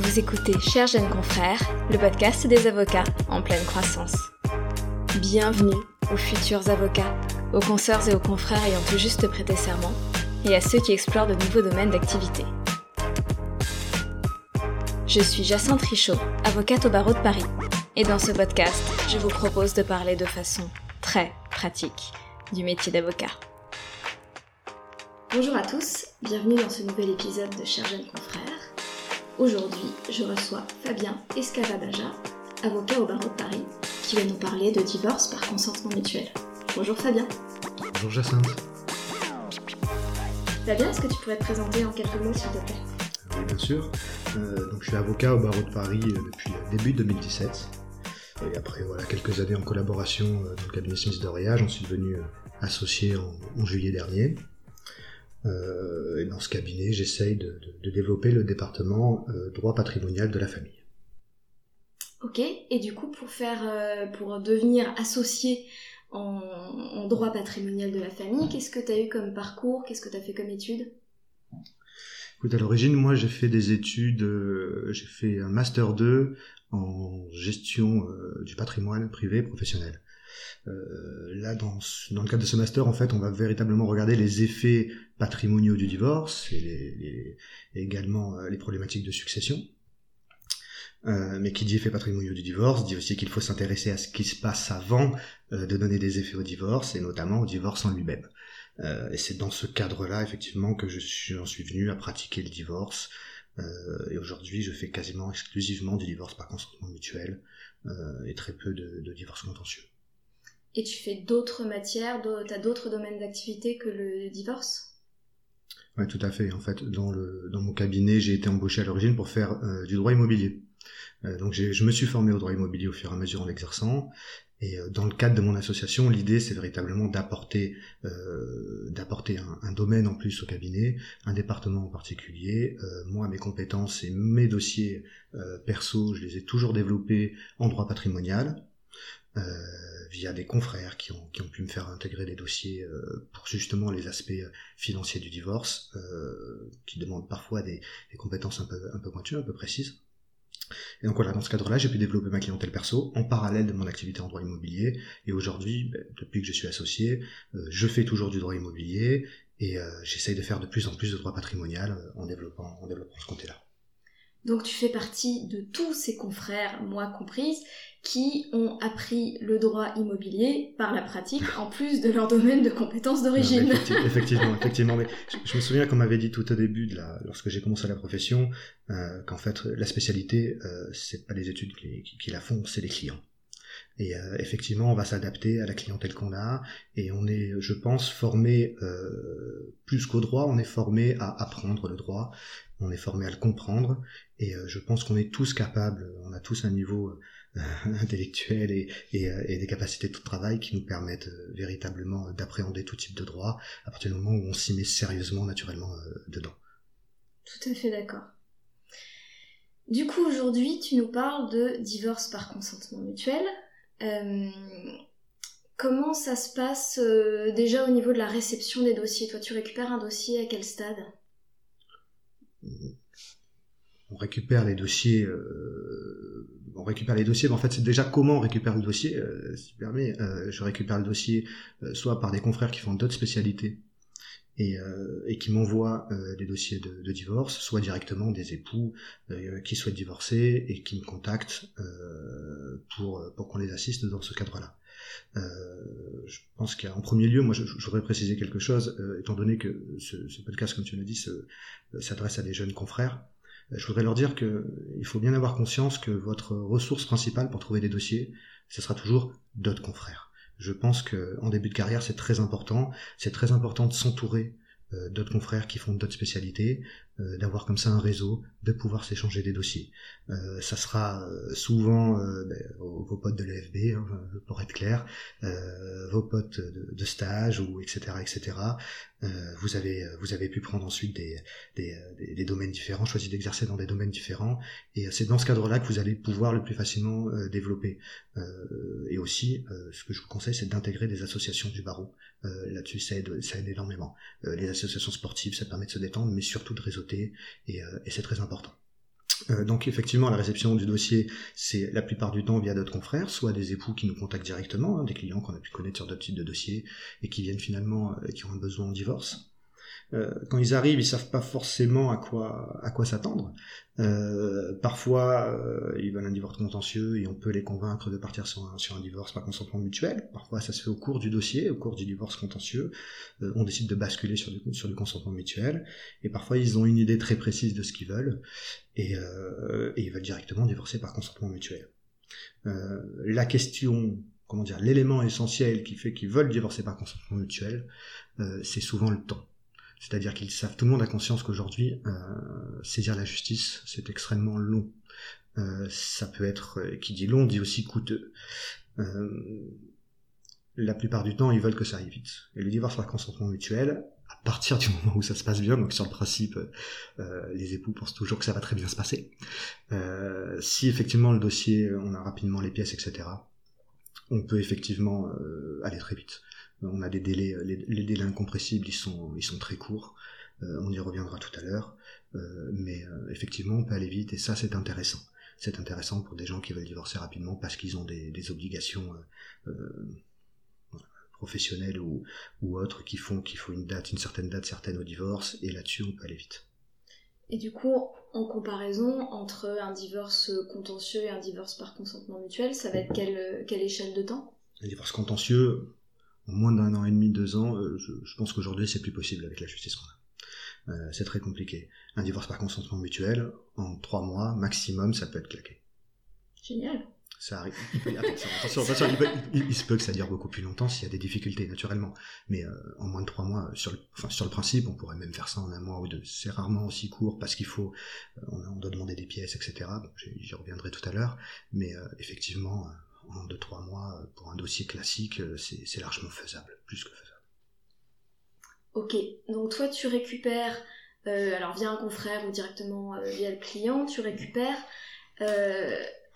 Vous écoutez Chers jeunes confrères, le podcast des avocats en pleine croissance. Bienvenue aux futurs avocats, aux consoeurs et aux confrères ayant tout juste prêté serment, et à ceux qui explorent de nouveaux domaines d'activité. Je suis Jacinthe Richaud, avocate au barreau de Paris, et dans ce podcast, je vous propose de parler de façon très pratique du métier d'avocat. Bonjour à tous, bienvenue dans ce nouvel épisode de Chers jeunes confrères. Aujourd'hui, je reçois Fabien Escavadaja, avocat au barreau de Paris, qui va nous parler de divorce par consentement mutuel. Bonjour Fabien. Bonjour Jacinthe. Fabien, est-ce que tu pourrais te présenter en quelques mots s'il te plaît? Oui, bien sûr. Euh, donc, je suis avocat au barreau de Paris euh, depuis début 2017. Et après voilà, quelques années en collaboration euh, dans le cabinet Smith Doria, j'en suis devenu associé en, en juillet dernier. Euh, et dans ce cabinet, j'essaye de, de- de développer le département euh, droit patrimonial de la famille. Ok, et du coup, pour faire, euh, pour devenir associé en, en droit patrimonial de la famille, qu'est-ce que tu as eu comme parcours? Qu'est-ce que tu as fait comme études? Écoute, à l'origine, moi, j'ai fait des études, euh, j'ai fait un master 2 en gestion euh, du patrimoine privé et professionnel. Euh, là, dans, le cadre de ce master, en fait, on va véritablement regarder les effets patrimoniaux du divorce et, également euh, les problématiques de succession. Euh, mais qui dit effets patrimoniaux du divorce dit aussi qu'il faut s'intéresser à ce qui se passe avant de donner des effets au divorce et notamment au divorce en lui-même. Et c'est dans ce cadre-là, effectivement, que je suis, suis venu à pratiquer le divorce. Et aujourd'hui, je fais quasiment exclusivement du divorce par consentement mutuel et très peu de, de divorce contentieux. Et tu fais d'autres matières, tu as d'autres domaines d'activité que le divorce? Oui, tout à fait. En fait, dans, mon cabinet, j'ai été embauché à l'origine pour faire euh, du droit immobilier. Euh, donc, je me suis formé au droit immobilier au fur et à mesure en l'exerçant. Et euh, dans le cadre de mon association, l'idée, c'est véritablement d'apporter un, un domaine en plus au cabinet, un département en particulier. Moi, mes compétences et mes dossiers perso, je les ai toujours développés en droit patrimonial. Euh, via des confrères qui ont, pu me faire intégrer des dossiers euh, pour justement les aspects euh, financiers du divorce, qui demandent parfois des, compétences un peu, pointues, un peu précises. Et donc voilà, dans ce cadre-là, j'ai pu développer ma clientèle perso en parallèle de mon activité en droit immobilier. Et aujourd'hui, ben, depuis que je suis associé, je fais toujours du droit immobilier et j'essaye de faire de plus en plus de droit patrimonial en développant, en développant ce côté-là. Donc tu fais partie de tous ces confrères, moi comprise, qui ont appris le droit immobilier par la pratique, en plus de leur domaine de compétences d'origine. Non, effectivement, effectivement. Mais je, je me souviens qu'on m'avait dit tout au début, de la, lorsque j'ai commencé la profession, euh, qu'en fait, la spécialité, euh, c'est pas les études qui, qui- qui la font, c'est les clients. Et euh, effectivement, on va s'adapter à la clientèle qu'on a, et on est, je pense, formé euh, plus qu'au droit, on est formé à apprendre le droit, on est formé à le comprendre, et je pense qu'on est tous capables, on a tous un niveau euh, intellectuel et, et, euh, et des capacités de travail qui nous permettent euh, véritablement d'appréhender tout type de droit à partir du moment où on s'y met sérieusement, naturellement euh, dedans. Tout à fait d'accord. Du coup, aujourd'hui, tu nous parles de divorce par consentement mutuel. Euh, comment ça se passe euh, déjà au niveau de la réception des dossiers? Toi, tu récupères un dossier à quel stade? On récupère les dossiers, euh, on récupère les dossiers, mais en fait c'est déjà comment on récupère le dossier, euh, si tu permets. Euh, je récupère le dossier euh, soit par des confrères qui font d'autres spécialités et, euh, qui m'envoient euh, des dossiers de, divorce, soit directement des époux euh, qui souhaitent divorcer et qui me contactent euh, pour, pour qu'on les assiste dans ce cadre-là. Euh, je pense qu'en premier lieu, moi, je, je voudrais préciser quelque chose, euh, étant donné que ce, ce podcast, comme tu l'as dit, se- s'adresse à des jeunes confrères. Je voudrais leur dire que il faut bien avoir conscience que votre ressource principale pour trouver des dossiers, ce sera toujours d'autres confrères. Je pense que en début de carrière, c'est très important. C'est très important de s'entourer d'autres confrères qui font d'autres spécialités, euh, d'avoir comme ça un réseau, de pouvoir s'échanger des dossiers. Euh, ça sera euh, souvent euh, ben, vos, potes de l'EFB, hein, pour être clair, euh, vos potes de, stage ou etc etc. Euh, vous avez vous avez pu prendre ensuite des des, domaines différents, choisi d'exercer dans des domaines différents, et c'est dans ce cadre-là que vous allez pouvoir le plus facilement euh, développer. Euh, et aussi, euh, ce que je vous conseille, c'est d'intégrer des associations du barreau. Euh, Là-dessus, ça aide, ça aide énormément. Euh, les associations sportives, ça permet de se détendre, mais surtout de réseauter, et, euh, et c'est très important. Donc effectivement, la réception du dossier, c'est la plupart du temps via d'autres confrères, soit des époux qui nous contactent directement, hein, des clients qu'on a pu connaître sur d'autres types de dossiers et qui viennent finalement, euh, qui ont un besoin en divorce. Euh, quand ils arrivent, ils savent pas forcément à quoi à quoi s'attendre. Euh, parfois, euh, ils veulent un divorce contentieux et on peut les convaincre de partir sur un, sur un divorce par consentement mutuel. Parfois, ça se fait au cours du dossier, au cours du divorce contentieux. on décide de basculer sur du, sur du consentement mutuel. Et parfois, ils ont une idée très précise de ce qu'ils veulent et, et ils veulent directement divorcer par consentement mutuel. la question comment dire, l'élément essentiel qui fait qu'ils veulent divorcer par consentement mutuel, c'est souvent le temps. C'est-à-dire qu'ils savent, tout le monde a conscience qu'aujourd'hui, euh, saisir la justice, c'est extrêmement long. Euh, ça peut être, euh, qui dit long, dit aussi coûteux. La plupart du temps, ils veulent que ça aille vite. Et le divorce par consentement mutuel, à partir du moment où ça se passe bien, donc sur le principe, les époux pensent toujours que ça va très bien se passer. Si effectivement le dossier, on a rapidement les pièces, etc., on peut effectivement aller très vite. On a des délais, euh, les, délais incompressibles, ils sont, ils sont très courts. Euh, on y reviendra tout à l'heure. Euh, mais effectivement, on peut aller vite et ça, c'est intéressant. C'est intéressant pour des gens qui veulent divorcer rapidement parce qu'ils ont des, obligations professionnelles ou, ou autres qui font qu'il faut une date, une certaine date certaine au divorce. Et là-dessus, on peut aller vite. Et du coup, en comparaison entre un divorce contentieux et un divorce par consentement mutuel, ça va être quelle, quelle échelle de temps? Un divorce contentieux, en moins d'un an et demi, deux ans, euh, je, pense qu'aujourd'hui c'est plus possible avec la justice qu'on a. Euh, c'est très compliqué. Un divorce par consentement mutuel, en trois mois maximum, ça peut être claqué. Génial. Ça arrive. attention, attention, il, se peut que ça dure beaucoup plus longtemps s'il y a des difficultés, naturellement. Mais euh, en moins de trois mois, sur le, enfin, sur le principe, on pourrait même faire ça en un mois ou deux. C'est rarement aussi court parce qu'il faut, on, doit demander des pièces, etc. J'y reviendrai tout à l'heure. Mais effectivement, en 2-3 mois pour un dossier classique, euh, c'est largement faisable, plus que faisable. Ok, donc toi tu récupères, euh, alors via un confrère ou directement euh, via le client, tu récupères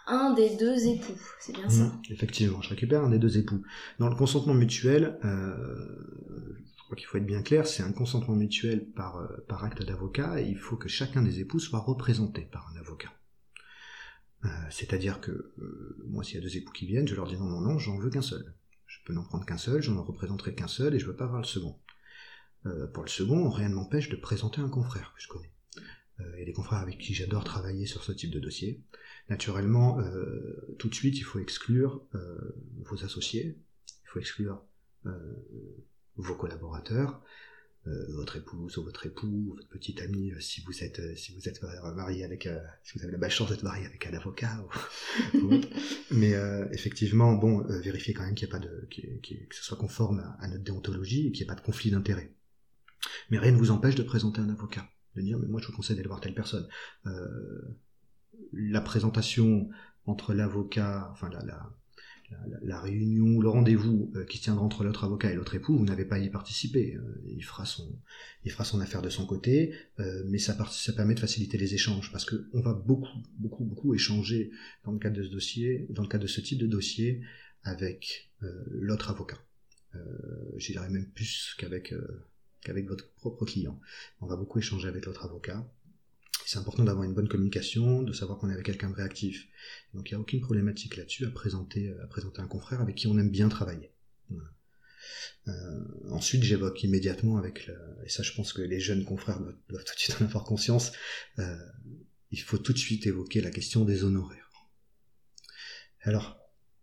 un des deux époux, c'est bien ça? Mmh, Effectivement, je récupère un des deux époux. Dans le consentement mutuel, je crois qu'il faut être bien clair, c'est un consentement mutuel par, par acte d'avocat et il faut que chacun des époux soit représenté par un avocat. Euh, c'est-à-dire que euh, moi, s'il y a deux époux qui viennent, je leur dis non, non, non, j'en veux qu'un seul. Je peux n'en prendre qu'un seul, j'en représenterai qu'un seul, et je veux pas avoir le second. Euh, pour le second, rien ne m'empêche de présenter un confrère que je connais. A des confrères avec qui j'adore travailler sur ce type de dossier. Naturellement, tout de suite, il faut exclure vos associés, il faut exclure vos collaborateurs, votre épouse ou votre époux, votre petite amie, euh, si vous êtes euh, si vous êtes marié avec, si vous avez la malchance d'être marié avec un avocat ou, autre. Mais effectivement, bon, vérifiez quand même qu'il n'y a pas de, que ce soit conforme à, notre déontologie et qu'il n'y ait pas de conflit d'intérêts. Mais rien ne vous empêche de présenter un avocat, de dire mais moi je vous conseille d'aller voir telle personne. la présentation entre l'avocat, enfin la, la la, réunion, le rendez-vous euh, qui se tiendra entre l'autre avocat et l'autre époux, vous n'avez pas à y participer. Euh, il fera son, affaire de son côté, euh, mais ça, permet de faciliter les échanges parce que on va beaucoup, beaucoup, beaucoup échanger dans le cadre de ce dossier, dans le cadre de ce type de dossier avec l'autre avocat. J'y dirais même plus qu'avec votre propre client. On va beaucoup échanger avec l'autre avocat c'est important d'avoir une bonne communication, de savoir qu'on est avec quelqu'un de réactif. Donc il n'y a aucune problématique là-dessus à présenter, à présenter un confrère avec qui on aime bien travailler. Euh, ensuite, j'évoque immédiatement avec, et ça je pense que les jeunes confrères doivent, tout de suite en avoir conscience, euh, il faut tout de suite évoquer la question des honoraires. Alors,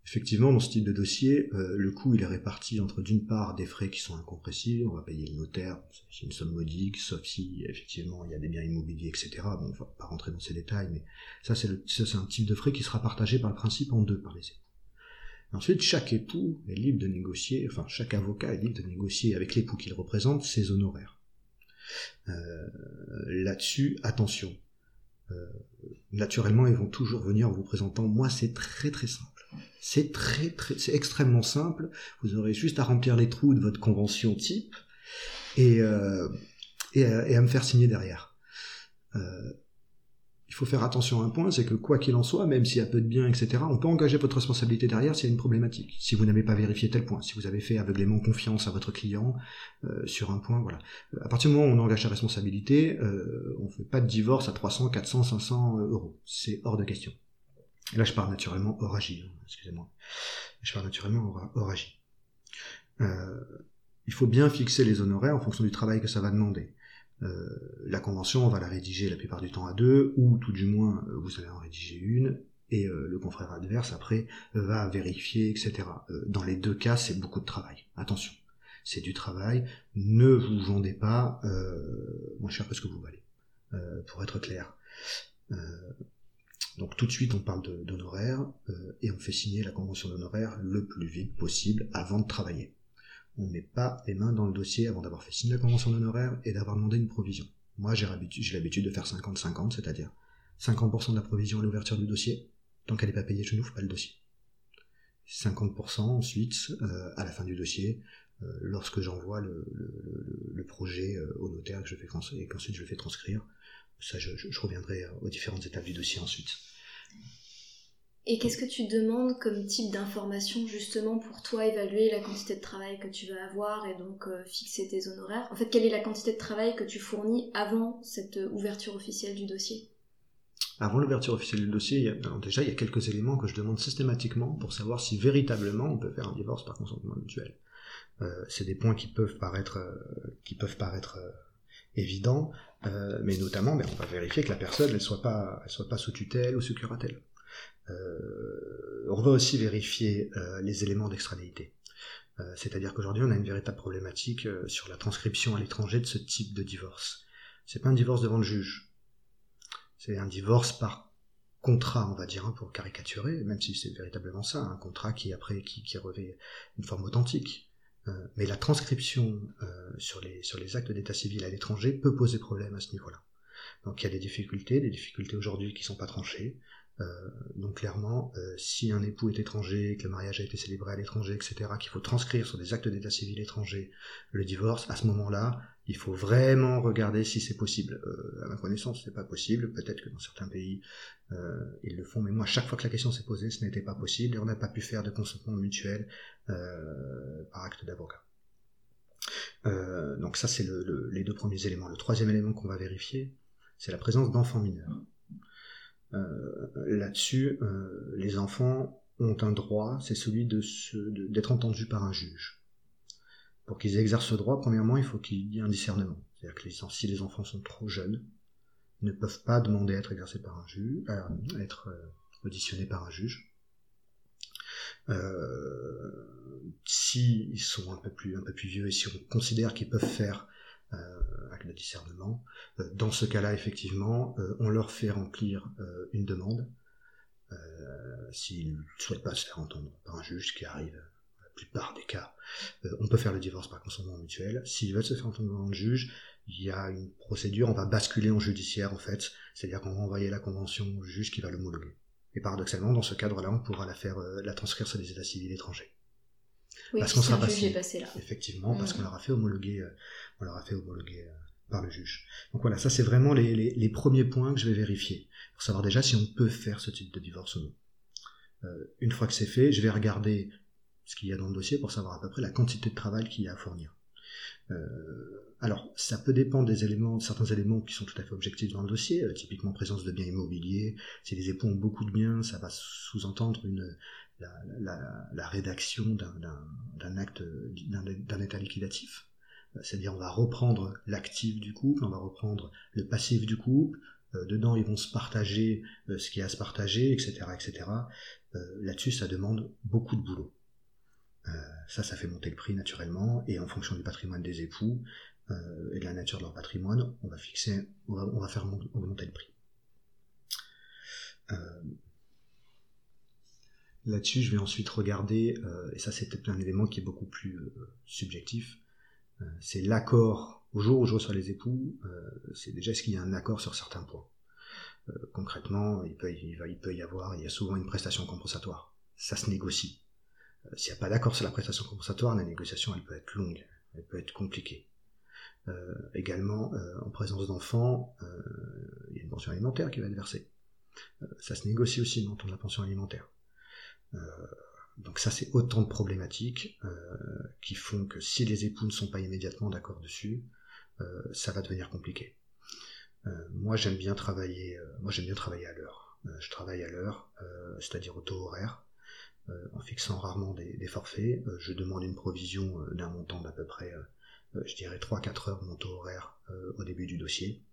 Effectivement, dans ce type de dossier, euh, le coût est réparti entre d'une part des frais qui sont incompressibles, on va payer le notaire, c'est une somme modique, sauf si effectivement il y a des biens immobiliers, etc. Bon, on va pas rentrer dans ces détails, mais ça c'est un type de frais qui sera partagé par le principe en deux par les époux. Ensuite, chaque époux est libre de négocier, enfin chaque avocat est libre de négocier avec l'époux qu'il représente ses honoraires. Euh, là-dessus, attention. Euh, naturellement, ils vont toujours venir en vous présentant, moi c'est très très simple c'est extrêmement simple. Vous aurez juste à remplir les trous de votre convention type et, euh, à, me faire signer derrière. Euh, il faut faire attention à un point, c'est que quoi qu'il en soit, même s'il y a peu de biens, etc., on peut engager votre responsabilité derrière s'il y a une problématique. Si vous n'avez pas vérifié tel point, si vous avez fait aveuglément confiance à votre client euh, sur un point, voilà. À partir du moment où on engage la responsabilité, on ne fait pas de divorce à 300, 400, 500 euros. C'est hors de question. Là, je parle naturellement hors agi, hein, excusez-moi. Je parle naturellement hors, agi. il faut bien fixer les honoraires en fonction du travail que ça va demander. Euh, la convention, on va la rédiger la plupart du temps à deux, ou tout du moins, euh, vous allez en rédiger une, et euh, le confrère adverse, après, va vérifier, etc. dans les deux cas, c'est beaucoup de travail. Attention, c'est du travail. Ne vous vendez pas moins cher que ce que vous valez, pour être clair. Donc tout de suite, on parle d'honoraires, et on fait signer la convention d'honoraires le plus vite possible avant de travailler on ne met pas les mains dans le dossier avant d'avoir fait signer la convention d'honoraire et d'avoir demandé une provision. Moi, j'ai l'habitude de faire 50-50, c'est-à-dire 50% de la provision à l'ouverture du dossier. Tant qu'elle n'est pas payée, je n'ouvre pas le dossier. 50% ensuite, euh, à la fin du dossier, euh, lorsque j'envoie le, projet euh, au notaire et qu'ensuite je le fais transcrire. Ça, je reviendrai aux différentes étapes du dossier ensuite. Et qu'est-ce que tu demandes comme type d'information justement pour toi évaluer la quantité de travail que tu vas avoir et donc euh, fixer tes honoraires? En fait, quelle est la quantité de travail que tu fournis avant cette euh, ouverture officielle du dossier? Avant l'ouverture officielle du dossier, déjà, il y a quelques éléments que je demande systématiquement pour savoir si véritablement on peut faire un divorce par consentement mutuel. Euh, c'est des points qui peuvent paraître, qui peuvent paraître évidents, mais notamment, on va vérifier que la personne ne soit pas, elle soit pas sous tutelle ou sous curatelle. Euh, on va aussi vérifier euh, les éléments d'extranéité. Euh, c'est-à-dire qu'aujourd'hui, on a une véritable problématique sur la transcription à l'étranger de ce type de divorce. C'est pas un divorce devant le juge. C'est un divorce par contrat, on va dire, hein, pour caricaturer, même si c'est véritablement ça, un contrat qui après qui revêt une forme authentique. Mais la transcription sur, les, sur les actes d'état civil à l'étranger peut poser problème à ce niveau-là. Donc il y a des difficultés, des difficultés aujourd'hui qui sont pas tranchées. Euh, donc clairement, euh, si un époux est étranger, que le mariage a été célébré à l'étranger, etc., qu'il faut transcrire sur des actes d'état civil étrangers le divorce, à ce moment-là, il faut vraiment regarder si c'est possible. Euh, à ma connaissance, c'est pas possible. Peut-être que dans certains pays, ils le font, mais moi, chaque fois que la question s'est posée, ce n'était pas possible et on n'a pas pu faire de consentement mutuel par acte d'avocat. donc ça, c'est les deux premiers éléments. Le troisième élément qu'on va vérifier, c'est la présence d'enfants mineurs. Euh, là-dessus, euh, les enfants ont un droit, c'est celui d'être entendus par un juge. Pour qu'ils exercent ce droit, premièrement, il faut qu'il y ait un discernement. C'est-à-dire que si les enfants sont trop jeunes, ils ne peuvent pas demander à être exercés par un juge, à être euh, auditionnés par un juge. Euh, S'ils sont un peu plus vieux et si on considère qu'ils peuvent faire euh, avec le discernement. Euh, dans ce cas-là, effectivement, euh, on leur fait remplir une demande. S'ils ne souhaitent pas se faire entendre par un juge, qui arrive plupart des cas, on peut faire le divorce par consentement mutuel. S'ils veulent se faire entendre par un juge, il y a une procédure, on va basculer en judiciaire en fait, c'est-à-dire qu'on va envoyer la convention au juge qui va l'homologuer. Et paradoxalement, dans ce cadre-là, on pourra la faire, la transcrire sur des états civils étrangers parce qu'on sera passé, passé là. Effectivement, parce qu'on leur a fait homologuer, euh, on leur a fait homologuer euh, par le juge. Donc voilà, ça c'est vraiment les, les, premiers points que je vais vérifier pour savoir déjà si on peut faire ce type de divorce ou non. Euh, une fois que c'est fait, je vais regarder ce qu'il y a dans le dossier pour savoir à peu près la quantité de travail qu'il y a à fournir. alors, ça peut dépendre des éléments, certains éléments qui sont tout à fait objectifs dans le dossier, typiquement présence de biens immobiliers. Si les époux ont beaucoup de biens, ça va sous-entendre la, rédaction d'un acte, d'un état liquidatif. C'est-à-dire on va reprendre l'actif du couple, on va reprendre le passif du couple, euh, dedans ils vont se partager euh, ce qui a à se partager, etc. etc. Euh, là-dessus ça demande beaucoup de boulot. Ça, ça fait monter le prix naturellement, et en fonction du patrimoine des époux et de la nature de leur patrimoine, on va fixer, on faire augmenter le prix. Là-dessus, je vais ensuite regarder, euh, et ça c'est peut-être un élément qui est beaucoup plus euh, subjectif, euh, c'est l'accord, au jour où je reçois les époux, c'est déjà est-ce qu'il y a un accord sur certains points? concrètement, il, peut, y avoir, il y a souvent une prestation compensatoire. Ça se négocie. S'il n'y a pas d'accord sur la prestation compensatoire, la négociation elle peut être longue, elle peut être compliquée. également, en présence d'enfants, il y a une pension alimentaire qui va être versée. ça se négocie aussi dans la pension alimentaire. donc ça, c'est autant de problématiques qui font que si les époux ne sont pas immédiatement d'accord dessus, ça va devenir compliqué. moi, j'aime bien travailler. moi, j'aime bien travailler à l'heure. je travaille à l'heure, c'est-à-dire au taux horaire. Euh, en fixant rarement des, forfaits. Euh, je demande une provision euh, d'un montant d'à peu près, je dirais 3-4 heures mon taux horaire au début du dossier.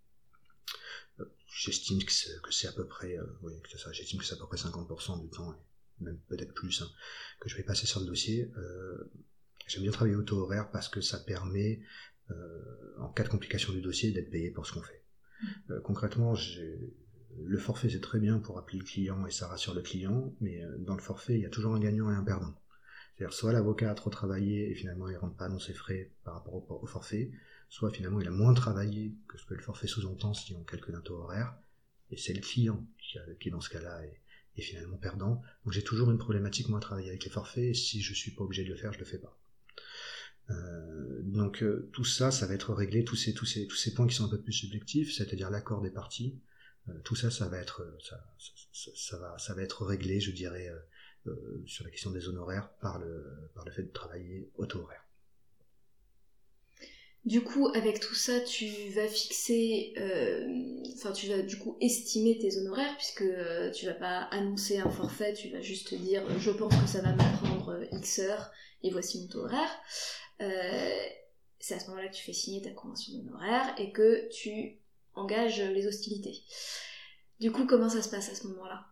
J'estime que c'est à peu près, oui, que ça, j'estime que c'est à peu près 50% du temps, même peut-être plus, hein, que je vais passer sur le dossier. J'aime bien travailler au taux horaire parce que ça permet, en cas de complication du dossier, d'être payé pour ce qu'on fait. concrètement, j'ai le forfait c'est très bien pour appeler le client et ça rassure le client, mais euh, dans le forfait il y a toujours un gagnant et un perdant. C'est-à-dire soit l'avocat a trop travaillé et finalement il rentre pas dans ses frais par rapport au, forfait, soit finalement il a moins travaillé que ce que le forfait sous-entend si on calcule un taux horaire, et c'est le client qui, dans ce cas-là est, finalement perdant. Donc j'ai toujours une problématique moi à travailler avec les forfaits, et si je suis pas obligé de le faire, je le fais pas. Euh, donc euh, tout ça, ça va être réglé, tous ces, points qui sont un peu plus subjectifs, c'est-à-dire l'accord des parties, tout ça, ça va être, euh, ça, va, ça va être réglé, je dirais, euh, sur la question des honoraires par le, par le fait de travailler auto-horaire. Du coup, avec tout ça, tu vas fixer, enfin, tu vas du coup estimer tes honoraires, puisque tu vas pas annoncer un forfait, tu vas juste dire, je pense que ça va me prendre X heures, et voici mon taux horaire. c'est à ce moment-là que tu fais signer ta convention d'honoraires et que tu engage les hostilités. Du coup, comment ça se passe à ce moment-là?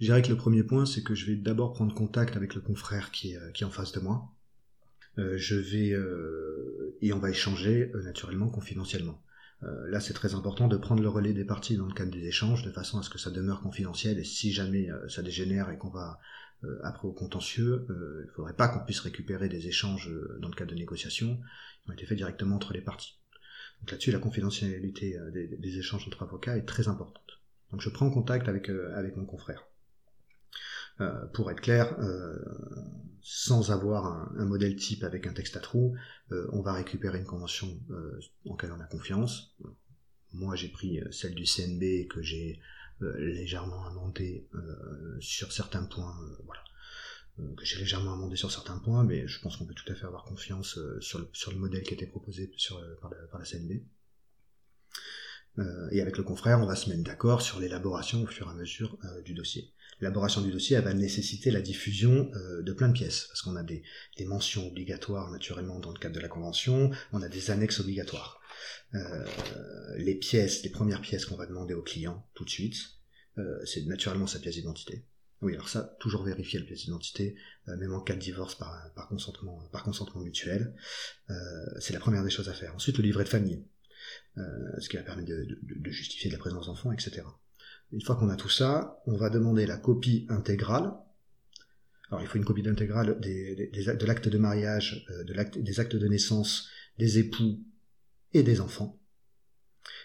Je dirais que le premier point, c'est que je vais d'abord prendre contact avec le confrère qui est, est en face de moi. Euh, je vais euh, et on va échanger euh, naturellement confidentiellement. là, c'est très important de prendre le relais des parties dans le cadre des échanges, de façon à ce que ça demeure confidentiel. Et si jamais ça dégénère et qu'on va après au contentieux, il ne faudrait pas qu'on puisse récupérer des échanges dans le cadre de négociations qui ont été faits directement entre les parties. Donc là-dessus, la confidentialité euh, des, échanges entre avocats est très importante. Donc je prends contact avec, euh, avec mon confrère. Euh, pour être clair, sans avoir un, modèle type avec un texte à trous, on va récupérer une convention en laquelle on a confiance. Moi, j'ai pris celle du CNB que j'ai légèrement amendée sur certains points. voilà que j'ai légèrement amendé sur certains points, mais je pense qu'on peut tout à fait avoir confiance euh, sur le, sur le modèle qui a été proposé euh, par, la, par, la, CNB. et avec le confrère, on va se mettre d'accord sur l'élaboration au fur et à mesure du dossier. L'élaboration du dossier, elle va nécessiter la diffusion de plein de pièces, parce qu'on a des, des, mentions obligatoires naturellement dans le cadre de la convention, on a des annexes obligatoires. les pièces, les premières pièces qu'on va demander au client tout de suite, c'est naturellement sa pièce d'identité. Oui, alors ça, toujours vérifier la pièce d'identité, euh, même en cas de divorce par, consentement, par consentement mutuel. Euh, c'est la première des choses à faire. Ensuite, le livret de famille, euh, ce qui va permettre de, justifier la présence d'enfants, etc. Une fois qu'on a tout ça, on va demander la copie intégrale. Alors, il faut une copie intégrale de l'acte de mariage, des actes de naissance des époux et des enfants.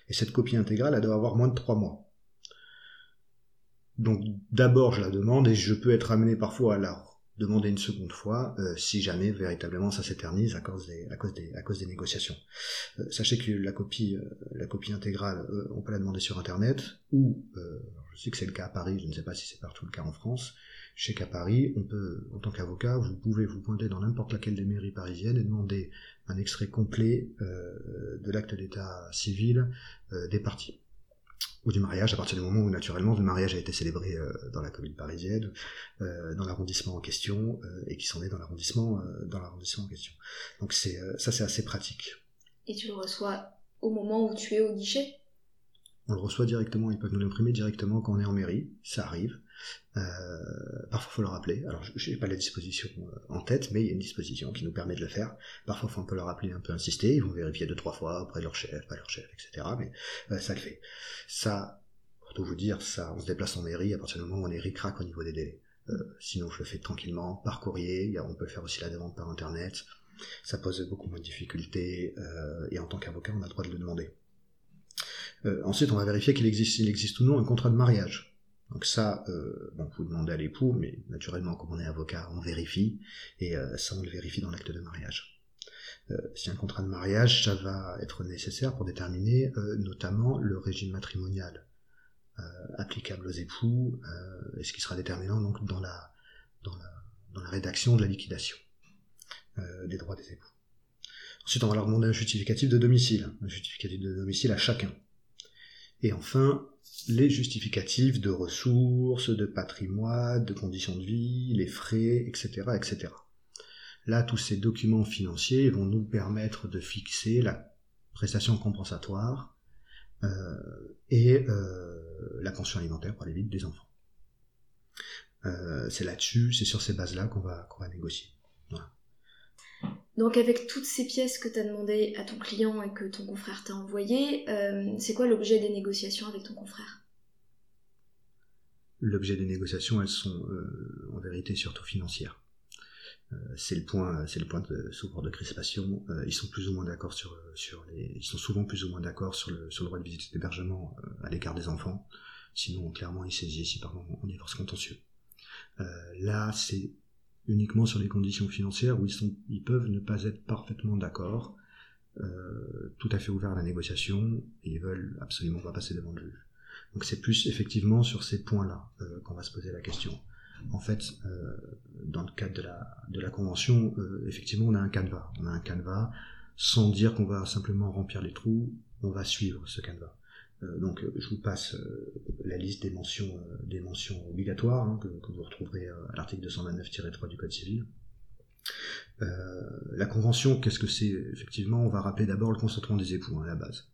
Et cette copie intégrale, elle doit avoir moins de trois mois. Donc d'abord je la demande et je peux être amené parfois à la demander une seconde fois euh, si jamais véritablement ça s'éternise à cause des négociations. Euh, sachez que la copie euh, intégrale on peut la demander sur internet ou je sais que c'est le cas à Paris, je ne sais pas si c'est partout le cas en France. Je sais qu'à Paris, on peut, en tant qu'avocat, vous pouvez vous pointer dans n'importe laquelle des mairies parisiennes et demander un extrait complet de l'acte d'état civil des parties ou du mariage à partir du moment où naturellement le mariage a été célébré euh, dans la commune parisienne, euh, dans l'arrondissement en question, euh, et qui s'en est dans l'arrondissement en question. Donc c'est ça c'est assez pratique. Et tu le reçois au moment où tu es au guichet? On le reçoit directement, ils peuvent nous l'imprimer directement quand on est en mairie, ça arrive. Euh, parfois, il faut le rappeler. Alors, je n'ai pas la disposition euh, en tête, mais il y a une disposition qui nous permet de le faire. Parfois, faut un peu leur rappeler, un peu insister. Ils vont vérifier deux, trois fois auprès leur chef, pas leur chef, etc. Mais euh, ça le fait. Ça, pour tout vous dire, ça, on se déplace en mairie à partir du moment où on est ric-rac au niveau des délais. sinon, je le fais tranquillement, par courrier. On peut faire aussi la demande par Internet. Ça pose beaucoup moins de difficultés. et en tant qu'avocat, on a le droit de le demander. Ensuite, on va vérifier qu'il existe, existe ou non un contrat de mariage. Donc ça, euh, bon, vous demandez à l'époux, mais naturellement, comme on est avocat, on vérifie, et euh, ça, on le vérifie dans l'acte de mariage. si un contrat de mariage, ça va être nécessaire pour déterminer notamment le régime matrimonial applicable aux époux, et ce qui sera déterminant donc dans la, dans la, dans la rédaction de la liquidation des droits des époux. Ensuite, on va leur demander un justificatif de domicile, un justificatif de domicile à chacun. Et enfin, les justificatifs de ressources, de patrimoine, de conditions de vie, les frais, etc., etc. Là, tous ces documents financiers vont nous permettre de fixer la prestation compensatoire euh, et euh, la pension alimentaire pour les vides des enfants. Euh, c'est là-dessus, c'est sur ces bases-là qu'on va, qu'on va négocier. Donc avec toutes ces pièces que tu as demandé à ton client et que ton confrère t'a envoyé, euh, c'est quoi l'objet des négociations avec ton confrère? L'objet des négociations, elles sont euh, en vérité surtout financières. Euh, c'est le point, c'est le point de support de crispation. ils sont plus ou moins d'accord sur, sur les, ils sont souvent plus ou moins d'accord sur le, sur le droit de visite d'hébergement à l'égard des enfants. Sinon, clairement, ils saisissent ici pardon, en divorce contentieux. là, c'est uniquement sur les conditions financières où ils, sont, ils peuvent ne pas être parfaitement d'accord, euh, tout à fait ouverts à la négociation, et ils veulent absolument pas passer devant le juge. Donc c'est plus effectivement sur ces points-là euh, qu'on va se poser la question. En fait, euh, dans le cadre de la, de la convention, effectivement, on a un canevas. On a un canevas sans dire qu'on va simplement remplir les trous, on va suivre ce canevas. Euh, donc je vous passe euh, la liste des mentions, euh, des mentions obligatoires hein, que, vous retrouverez à l'article 229-3 du Code civil. la convention, qu'est-ce que c'est Effectivement, on va rappeler d'abord le consentement des époux hein, à la base.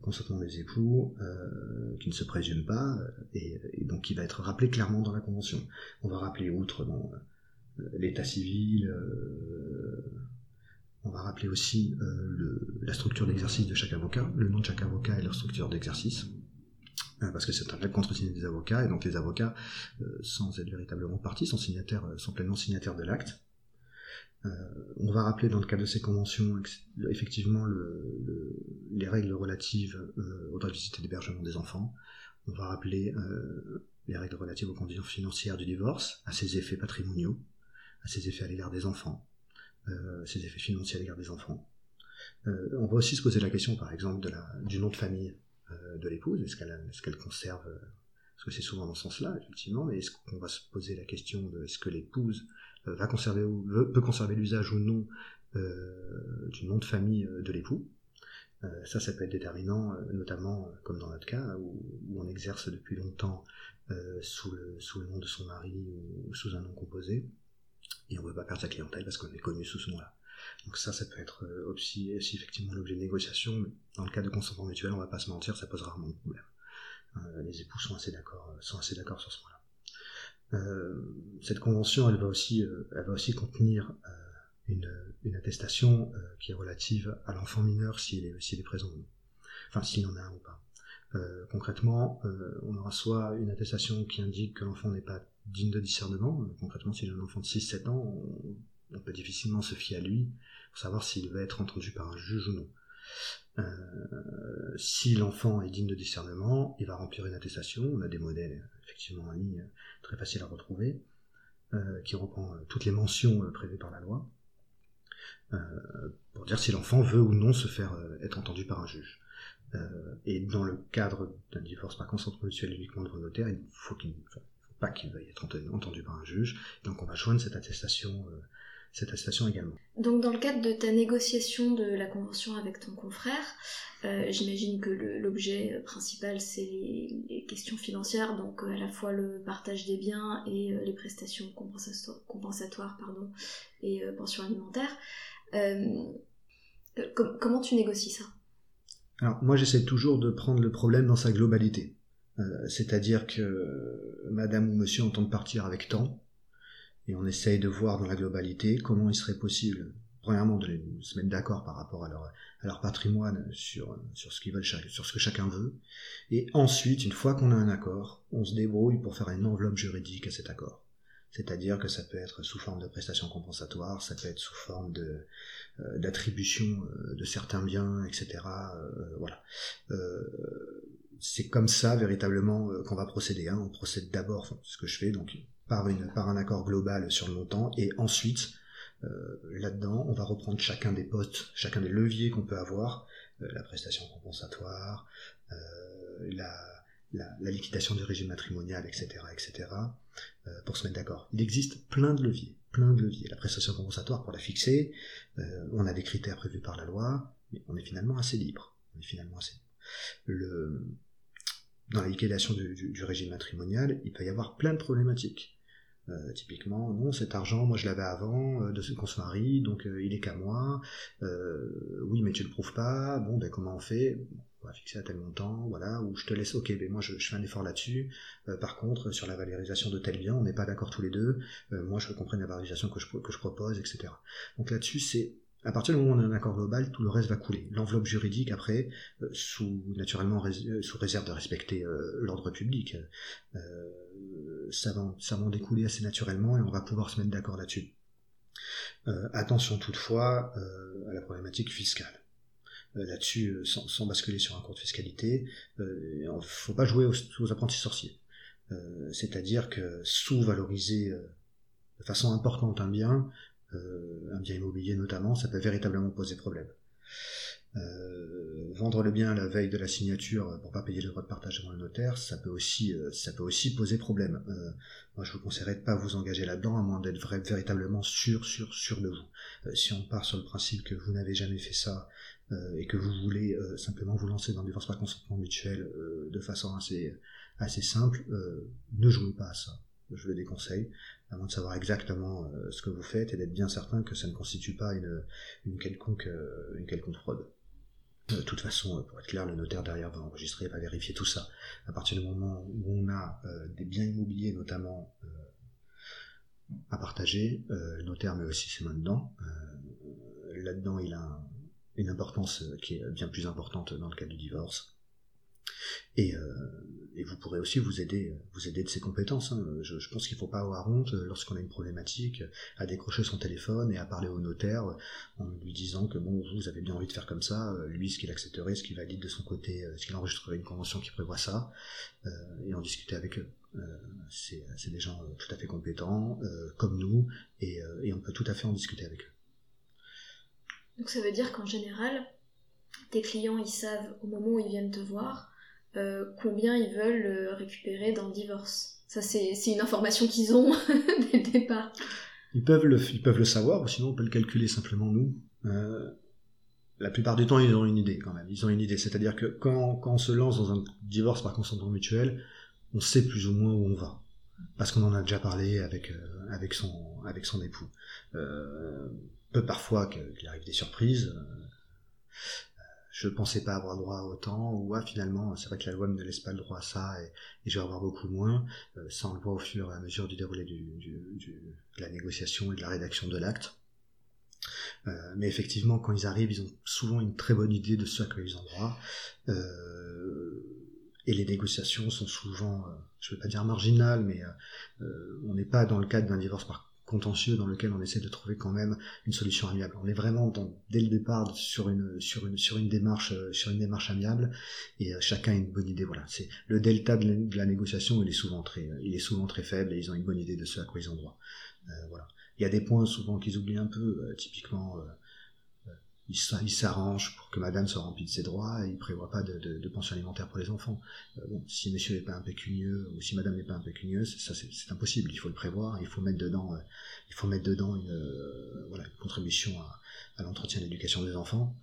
Le consentement des époux qui ne se présume pas et, donc qui va être rappelé clairement dans la convention. On va rappeler outre l'état civil, on va rappeler aussi euh, la structure d'exercice de chaque avocat, le nom de chaque avocat et leur structure d'exercice euh, parce que c'est un contre signé des avocats, et donc les avocats, euh, sans être véritablement partis, sont pleinement signataires de l'acte. on va rappeler dans le cadre de ces conventions effectivement les règles relatives au droit de visite et d'hébergement des enfants. On va rappeler les règles relatives aux conditions financières du divorce, à ses effets patrimoniaux, à ses effets à l'égard des enfants, euh, ses effets financiers à l'égard des enfants. Euh, on va aussi se poser la question, par exemple, du nom de famille euh, de l'épouse. Est-ce qu'elle conserve Parce que c'est souvent dans ce sens-là, effectivement. Mais est-ce qu'on va se poser la question de est-ce que l'épouse va conserver ou peut conserver l'usage ou non du nom de famille de l'époux? Ça, ça peut être déterminant, notamment comme dans notre cas, où, on exerce depuis longtemps sous le nom de son mari ou sous un nom composé et on ne veut pas perdre sa clientèle parce qu'on est connu sous ce nom-là. Donc ça, ça peut être euh, aussi, effectivement l'objet de négociation, mais dans le cas de consentement mutuel, on va pas se mentir, ça pose rarement de problème. Euh, les époux sont assez d'accord, euh, sont assez d'accord sur ce point-là. cette convention, elle va aussi, elle va aussi contenir une, une, attestation qui est relative à l'enfant mineur s'il est, s'il est présent ou non. Enfin, s'il y en a un ou pas. concrètement, on aura soit une attestation qui indique que l'enfant n'est pas digne de discernement. Concrètement, si j'ai un enfant de 6-7 ans, on, peut difficilement se fier à lui pour savoir s'il va être entendu par un juge ou non. Euh, si l'enfant est digne de discernement, il va remplir une attestation. On a des modèles effectivement en ligne très faciles à retrouver, euh, qui reprend euh, toutes les mentions prévues par la loi, pour dire si l'enfant veut ou non se faire être entendu par un juge. et dans le cadre d'un divorce par consentement mutuel uniquement devant notaire, il faut qu'il pas qu'il veuille être entendu par un juge. Donc on va joindre cette attestation, euh, cette attestation également. Donc dans le cadre de ta négociation de la convention avec ton confrère, euh, j'imagine que l'objet principal c'est les, questions financières, donc euh, à la fois le partage des biens et les prestations compensatoires, pardon, et pensions alimentaires. comment tu négocies ça? Alors moi j'essaie toujours de prendre le problème dans sa globalité. Euh, c'est-à-dire que madame ou monsieur entendent partir avec temps, et on essaye de voir dans la globalité comment il serait possible, premièrement, de se mettre d'accord par rapport à leur, à leur patrimoine sur, sur ce qu'ils veulent, sur ce que chacun veut, et ensuite, une fois qu'on a un accord, on se débrouille pour faire une enveloppe juridique à cet accord. C'est-à-dire que ça peut être sous forme de prestations compensatoires, ça peut être sous forme de euh, d'attribution euh, de certains biens, etc. voilà c'est comme ça véritablement euh, qu'on va procéder. Hein. On procède d'abord, ce que je fais, donc par, un accord global sur le montant, et ensuite, Là-dedans, on va reprendre chacun des postes, chacun des leviers qu'on peut avoir, la prestation compensatoire, la, liquidation du régime matrimonial, etc., etc., pour se mettre d'accord. Il existe plein de leviers, plein de leviers. La prestation compensatoire, pour la fixer, on a des critères prévus par la loi, mais on est finalement assez libre. On est finalement assez dans la liquidation du, régime matrimonial, il peut y avoir plein de problématiques. Euh, typiquement, non, cet argent, moi je l'avais avant euh, de ce qu'on se marie, donc euh, il est qu'à moi. oui, mais tu le prouves pas. Bon, ben comment on fait? On va fixer à tel montant, voilà. Ou je te laisse. Ok, ben moi je, fais un effort là-dessus. par contre, sur la valorisation de tel bien, on n'est pas d'accord tous les deux. moi, je qu'on la valorisation que je propose, etc. Donc là-dessus, c'est à partir du moment où on a un accord global, tout le reste va couler. L'enveloppe juridique, après, euh, sous naturellement euh, sous réserve de respecter euh, l'ordre public, ça, va, en découler assez naturellement et on va pouvoir se mettre d'accord là-dessus. attention toutefois à la problématique fiscale. là-dessus, sans, basculer sur un compte fiscalité, il ne faut pas jouer aux apprentis sorciers. C'est-à-dire que sous-valoriser de façon importante un bien, un bien immobilier notamment, ça peut véritablement poser problème. Euh, vendre le bien à la veille de la signature pour pas payer le droit de partage devant le notaire, ça peut aussi, euh, ça peut aussi poser problème. moi, je vous conseillerais de pas vous engager là-dedans, à moins d'être véritablement sûr, sûr, sûr de vous. si on part sur le principe que vous n'avez jamais fait ça et que vous voulez simplement vous lancer dans le divorce par consentement mutuel de façon assez, assez simple, ne jouez pas à ça. Je le déconseille de savoir exactement euh, ce que vous faites et d'être bien certain que ça ne constitue pas une, une quelconque, euh, une quelconque fraude. De toute façon, pour être clair, le notaire derrière va enregistrer, va vérifier tout ça. À partir du moment où on a euh, des biens immobiliers notamment à partager, le notaire met aussi ses mains dedans. Là-dedans, il a une importance qui est bien plus importante dans le cas du divorce. Et, et vous pourrez aussi vous aider, vous aider de ses compétences. Hein. Je, pense qu'il ne faut pas avoir honte euh, lorsqu'on a une problématique à décrocher son téléphone et à parler au notaire en lui disant que bon, vous avez bien envie de faire comme ça, euh, lui ce qu'il accepterait, ce qu'il valide de son côté, euh, ce qu'il enregistrerait une convention qui prévoit ça, et en discuter avec eux. c'est des gens tout à fait compétents, comme nous, et, et on peut tout à fait en discuter avec eux. Donc ça veut dire qu'en général, tes clients, ils savent au moment où ils viennent te voir, euh, combien ils veulent euh, récupérer dans le divorce. Ça, c'est une information qu'ils ont dès le départ. Ils peuvent, le, ils peuvent le savoir, sinon on peut le calculer simplement nous. Euh, la plupart du temps, ils ont une idée quand même. Ils ont une idée. C'est-à-dire que quand, quand on se lance dans un divorce par consentement mutuel, on sait plus ou moins où on va. Parce qu'on en a déjà parlé avec, avec, son, avec son époux. Euh, peut parfois qu'il arrive des surprises je pensais pas avoir droit à autant, ou ah, finalement, c'est vrai que la loi ne me laisse pas le droit à ça, et, je vais avoir beaucoup moins. Euh, ça, on le voit au fur et à mesure du déroulé du, de la négociation et de la rédaction de l'acte. Euh, mais effectivement, quand ils arrivent, ils ont souvent une très bonne idée de ce à quoi ils ont droit. Euh, et les négociations sont souvent, je ne vais pas dire marginales, mais on n'est pas dans le cadre d'un divorce par contentieux dans lequel on essaie de trouver quand même une solution amiable. On est vraiment dès le départ sur une sur une sur une démarche euh, sur une démarche amiable et euh, chacun a une bonne idée. Voilà, c'est le delta de la, négociation, il est souvent très il est souvent très faible et ils ont une bonne idée de ce à quoi ils ont droit. Euh, voilà. Il y a des points souvent qu'ils oublient un peu, typiquement il s'arrange pour que madame soit remplie de ses droits et il prévoit pas de, pension alimentaire pour les enfants. Euh, bon, si monsieur n'est pas impécunieux ou si madame n'est pas impécunieuse, ça c'est impossible, il faut le prévoir, il faut mettre dedans, euh, il faut mettre dedans une, euh, contribution à, l'entretien et l'éducation des enfants.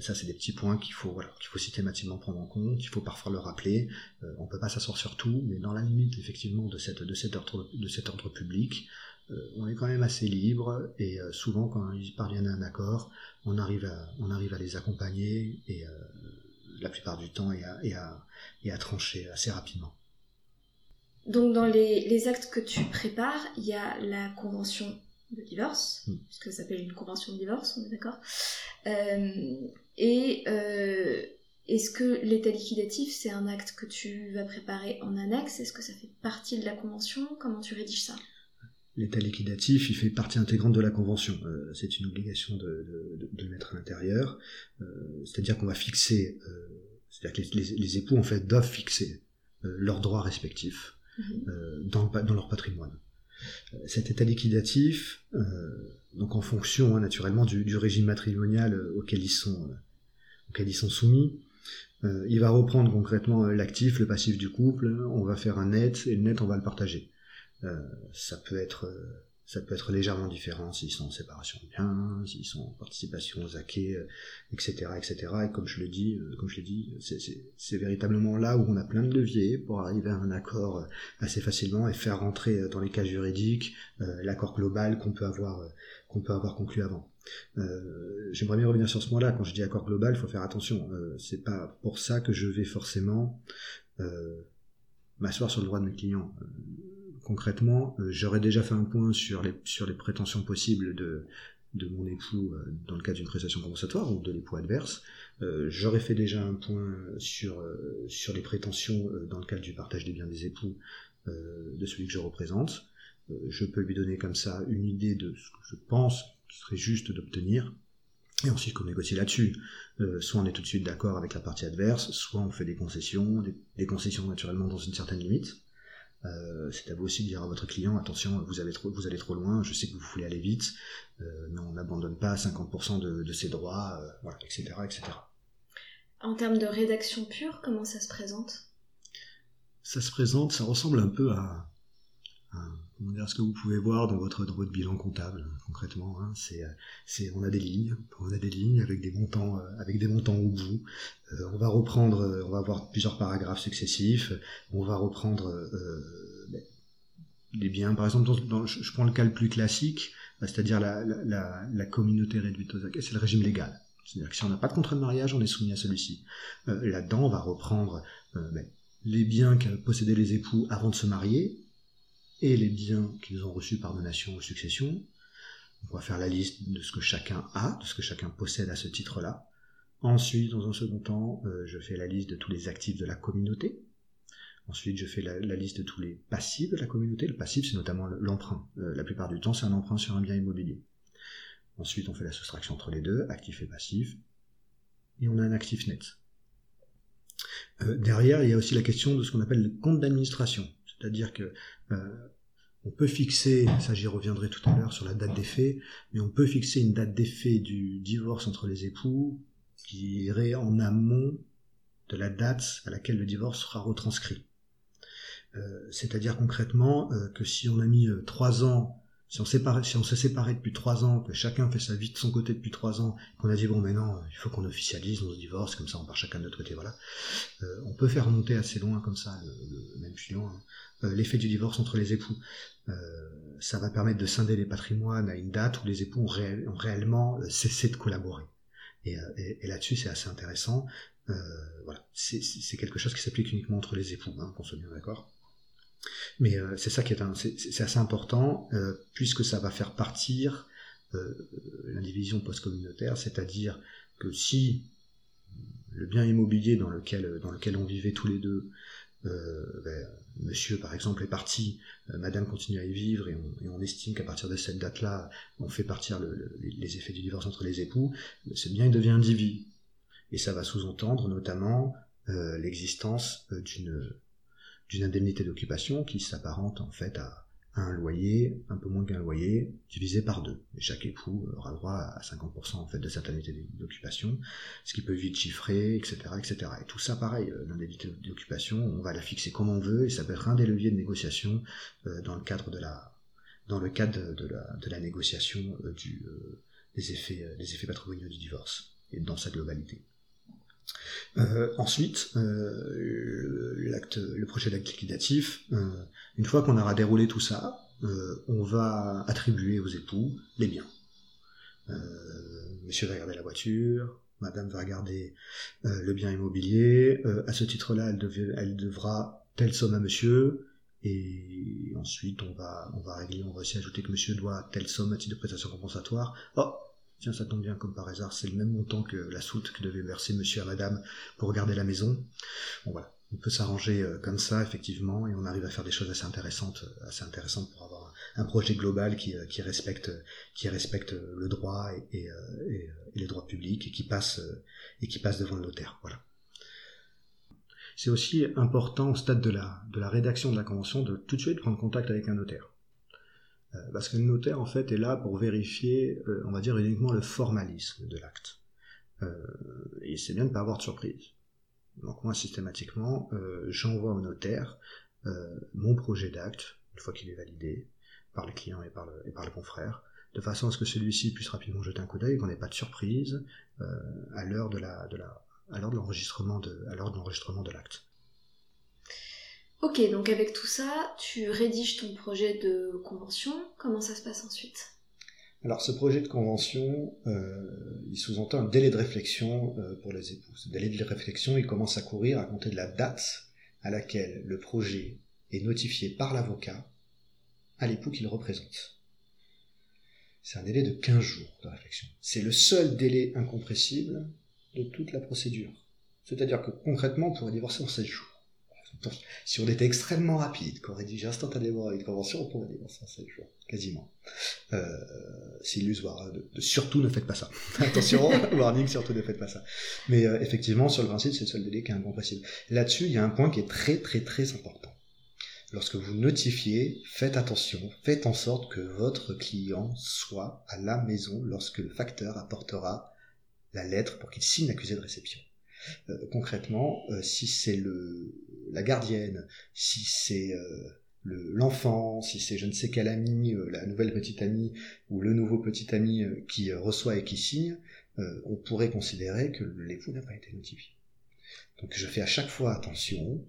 ça c'est des petits points qu'il faut, qu'il faut systématiquement prendre en compte, il faut parfois le rappeler. on peut pas s'asseoir sur tout, mais dans la limite effectivement de cet ordre public, on est quand même assez libre et souvent quand ils parviennent à un accord, on arrive à, on arrive à les accompagner et euh, la plupart du temps et à, et, à, et à trancher assez rapidement. Donc dans les, les, actes que tu prépares, il y a la convention de divorce, mm. puisque ça s'appelle une convention de divorce, on est d'accord. Euh, et euh, est-ce que l'état liquidatif, c'est un acte que tu vas préparer en annexe? Est-ce que ça fait partie de la convention? Comment tu rédiges ça? L'état liquidatif, il fait partie intégrante de la convention. Euh, c'est une obligation de, de, le mettre à l'intérieur. Euh, c'est-à-dire qu'on va fixer, euh, c'est-à-dire que les, époux en fait doivent fixer leurs droits respectifs mhm. dans, dans, leur patrimoine. Cet état liquidatif, donc en fonction hein, naturellement du, régime matrimonial auquel ils sont, auquel ils sont soumis. il va reprendre concrètement l'actif, le passif du couple, on va faire un net, et le net on va le partager. Ça peut être ça peut être légèrement différent s'ils sont en séparation de biens, s'ils sont en participation aux acquets, etc., etc. Et comme je le dis, euh, comme je l'ai dit, c'est véritablement là où on a plein de leviers pour arriver à un accord euh, assez facilement et faire rentrer euh, dans les cas juridiques l'accord global qu'on peut avoir qu'on peut avoir conclu avant. J'aimerais bien revenir sur ce point-là. Quand je dis accord global, il faut faire attention. c'est pas pour ça que je vais forcément m'asseoir sur le droit de mes clients concrètement, euh, j'aurais déjà fait un point sur les, prétentions possibles de, mon époux euh, dans le cas d'une prestation compensatoire ou de l'époux adverse. Euh, j'aurais fait déjà un point sur, sur les prétentions dans le cadre du partage des biens des époux de celui que je représente. je peux lui donner comme ça une idée de ce que je pense qu'il serait juste d'obtenir. Et ensuite qu'on négocie là-dessus. soit on est tout de suite d'accord avec la partie adverse, soit on fait des concessions, des concessions naturellement dans une certaine limite. Euh, c'est à vous aussi de dire à votre client attention, vous, avez trop, vous allez trop loin, je sais que vous voulez aller vite, euh, mais on n'abandonne pas 50% de, ses droits, euh, voilà, etc., etc. En termes de rédaction pure, comment ça se présente? Ça se présente, ça ressemble un peu à, comment ce que vous pouvez voir dans votre, dans votre bilan comptable, concrètement. Hein, c'est, c'est, on a des lignes, on a des lignes avec des montants, avec des montants au bout. on va reprendre, on va avoir plusieurs paragraphes successifs. On va reprendre les biens. Par exemple, je prends le cas le plus classique, c'est-à-dire la, communauté réduite aux acquis, c'est le régime légal. C'est-à-dire que si on n'a pas de contrat de mariage, on est soumis à celui-ci. Euh, là-dedans, on va reprendre euh, ben, les biens que possédaient les époux avant de se marier et les biens qu'ils ont reçus par donation ou succession. On va faire la liste de ce que chacun a, de ce que chacun possède à ce titre-là. Ensuite, dans un second temps, euh, je fais la liste de tous les actifs de la communauté, Ensuite, je fais la, liste de tous les passifs de la communauté. Le passif, c'est notamment l'emprunt. Euh, la plupart du temps, c'est un emprunt sur un bien immobilier. Ensuite, on fait la soustraction entre les deux, actif et passif. Et on a un actif net. Euh, derrière, il y a aussi la question de ce qu'on appelle le compte d'administration. C'est-à-dire que euh, on peut fixer, ça j'y reviendrai tout à l'heure sur la date d'effet, mais on peut fixer une date d'effet du divorce entre les époux qui irait en amont de la date à laquelle le divorce sera retranscrit. Euh, c'est-à-dire concrètement euh, que si on a mis trois ans, si on, si s'est séparé depuis trois ans, que chacun fait sa vie de son côté depuis trois ans, qu'on a dit bon maintenant il faut qu'on officialise, on se divorce, comme ça on part chacun de notre côté, voilà. on peut faire monter assez loin comme ça, le, même loin, hein, l'effet du divorce entre les époux. ça va permettre de scinder les patrimoines à une date où les époux ont, réellement cessé de collaborer. Et, là-dessus, c'est assez intéressant. voilà, c'est quelque chose qui s'applique uniquement entre les époux, hein, qu'on soit bien d'accord. Mais euh, c'est ça qui est, c'est assez important, euh, puisque ça va faire partir euh, l'indivision post-communautaire, c'est-à-dire que si le bien immobilier dans lequel, dans lequel on vivait tous les deux, ben, monsieur par exemple est parti, madame continue à y vivre, et on, estime qu'à partir de cette date-là, on fait partir les effets du divorce entre les époux, ce bien il devient individu. Et ça va sous-entendre notamment l'existence d'une d'une indemnité d'occupation qui s'apparente en fait à, un loyer, un peu moins qu'un loyer, divisé par deux. Et chaque époux aura droit à 50% en fait de cette indemnité d'occupation, ce qui peut vite chiffrer, etc., etc. Et tout ça, pareil, euh, l'indemnité d'occupation, on va la fixer comme on veut, et ça peut être un des leviers de négociation euh, dans le cadre de la, dans le cadre de la, de la négociation euh, du, des effets, des effets patrimoniaux du divorce et dans sa globalité. Euh, ensuite, euh, l'acte, le projet d'acte liquidatif, euh, une fois qu'on aura déroulé tout ça, on va attribuer aux époux les biens. monsieur va garder la voiture, madame va garder le bien immobilier, à ce titre-là, elle, devra telle somme à monsieur, et ensuite on va, on va régler, on va aussi ajouter que monsieur doit telle somme à titre de prestation compensatoire. Oh, Tiens, ça tombe bien comme par hasard, c'est le même montant que la soute que devait verser monsieur à madame pour garder la maison. Bon voilà, on peut s'arranger euh, comme ça, effectivement, et on arrive à faire des choses assez intéressantes, euh, assez pour avoir un projet global qui, euh, respecte le droit et, les droits publics et qui passe, et qui passe devant le notaire. Voilà. C'est aussi important au stade de la, de la rédaction de la convention de tout de suite prendre contact avec un notaire. Parce que le notaire en fait est là pour vérifier, on va dire uniquement le formalisme de l'acte. et c'est bien de ne pas avoir de surprise. Donc moi systématiquement, j'envoie au notaire mon projet d'acte, une fois qu'il est validé par le client et par le, et par le confrère, de façon à ce que celui-ci puisse rapidement jeter un coup d'œil, qu'on n'ait pas de surprise à l'heure de la, de la, à l'heure de l'enregistrement de, à l'heure de l'enregistrement de l'acte. Ok, donc avec tout ça, tu rédiges ton projet de convention. Comment ça se passe ensuite? Alors ce projet de convention, euh, il sous-entend un délai de réflexion euh, pour les époux. Ce délai de réflexion, il commence à courir à compter de la date à laquelle le projet est notifié par l'avocat à l'époux qu'il représente. C'est un délai de 15 jours de réflexion. C'est le seul délai incompressible de toute la procédure. C'est-à-dire que concrètement, on pourrait divorcer en 16 jours. Si on était extrêmement rapide, qu'on rédigeait instantanément une convention, on pourrait en 16 jours, quasiment. Euh, c'est illusoire. Hein, de, surtout ne faites pas ça. Attention, warning, surtout ne faites pas ça. Mais euh, effectivement, sur le principe, c'est le seul délai qui est incompressible. Là-dessus, il y a un point qui est très très très important. Lorsque vous notifiez, faites attention, faites en sorte que votre client soit à la maison lorsque le facteur apportera la lettre pour qu'il signe l'accusé de réception. Euh, concrètement, euh, si c'est le la gardienne, si c'est euh, l'enfant, si c'est je ne sais quel ami, la nouvelle petite amie ou le nouveau petit ami qui reçoit et qui signe, on pourrait considérer que l'époux n'a pas été notifié. Donc je fais à chaque fois attention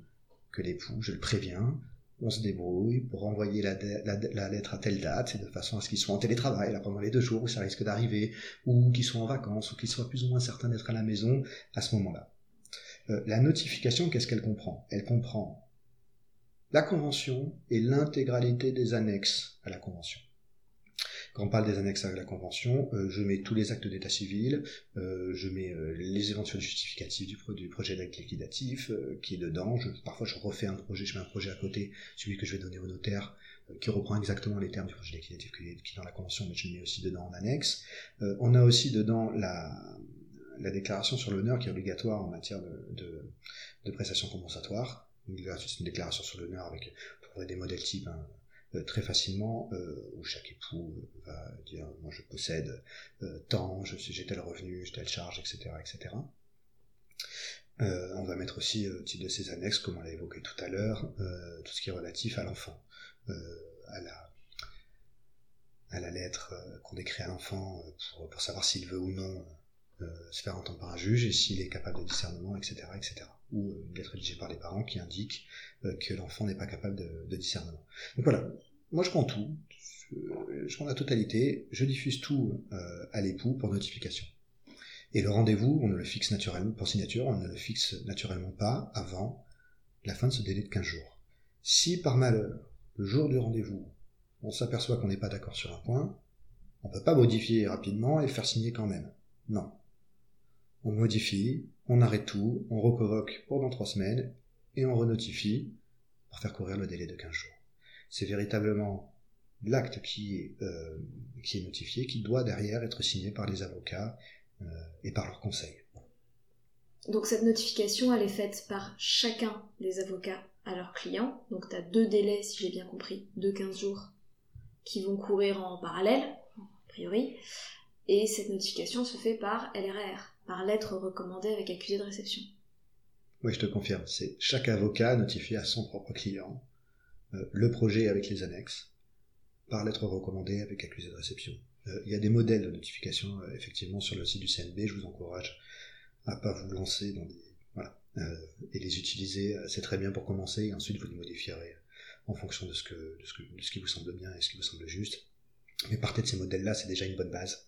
que l'époux, je le préviens, on se débrouille pour envoyer la, lettre à telle date, de façon à ce qu'ils soient en télétravail pendant les deux jours où ça risque d'arriver, ou qu'ils soient en vacances, ou qu'ils soient plus ou moins certains d'être à la maison à ce moment-là. Euh, la notification, qu'est-ce qu'elle comprend? Elle comprend la convention et l'intégralité des annexes à la convention. Quand on parle des annexes à la Convention, euh, je mets tous les actes d'état civil, euh, je mets euh, les éventuels justificatifs du, projet d'acte liquidatif qui est dedans. parfois, je refais un projet, je mets un projet à côté, celui que je vais donner au notaire, qui reprend exactement les termes du projet liquidatif qui est, dans la Convention, mais je le mets aussi dedans en annexe. on a aussi dedans la, la déclaration sur l'honneur qui est obligatoire en matière de, prestations compensatoires. C'est une déclaration sur l'honneur avec, des modèles types, hein, très facilement, euh, où chaque époux euh, va dire moi je possède tant, j'ai tel revenu, j'ai telle charge, etc. etc. on va mettre aussi au titre de ces annexes, comme on l'a évoqué tout à l'heure, tout ce qui est relatif à l'enfant, à la lettre qu'on écrit à l'enfant pour, savoir s'il veut ou non se faire entendre par un juge et s'il est capable de discernement, etc., etc. Ou une lettre rédigée par les parents qui indique que l'enfant n'est pas capable de, de, discernement. Donc voilà, moi je prends tout, je prends la totalité, je diffuse tout euh, à l'époux pour notification. Et le rendez-vous, on ne le fixe naturellement pour signature, on ne le fixe naturellement pas avant la fin de ce délai de 15 jours. Si par malheur, le jour du rendez-vous, on s'aperçoit qu'on n'est pas d'accord sur un point, on ne peut pas modifier rapidement et faire signer quand même. Non. On modifie, on arrête tout, on reconvoque pendant trois semaines et on renotifie pour faire courir le délai de 15 jours. C'est véritablement l'acte qui, est, euh, qui est notifié, qui doit derrière être signé par les avocats euh, et par leur conseil. Donc cette notification, elle est faite par chacun des avocats à leurs clients. Donc tu as deux délais, si j'ai bien compris, de 15 jours qui vont courir en parallèle, a priori. Et cette notification se fait par LRR, par lettre recommandée avec accusé de réception. Oui, je te confirme, c'est chaque avocat notifié à son propre client euh, le projet avec les annexes, par lettre recommandée avec accusé de réception. Euh, il y a des modèles de notification euh, effectivement sur le site du CNB, je vous encourage à pas vous lancer dans des voilà et les utiliser, c'est très bien pour commencer et ensuite vous les modifierez en fonction de ce que de ce, de ce qui vous semble bien et ce qui vous semble juste. Mais partez de ces modèles-là, c'est déjà une bonne base.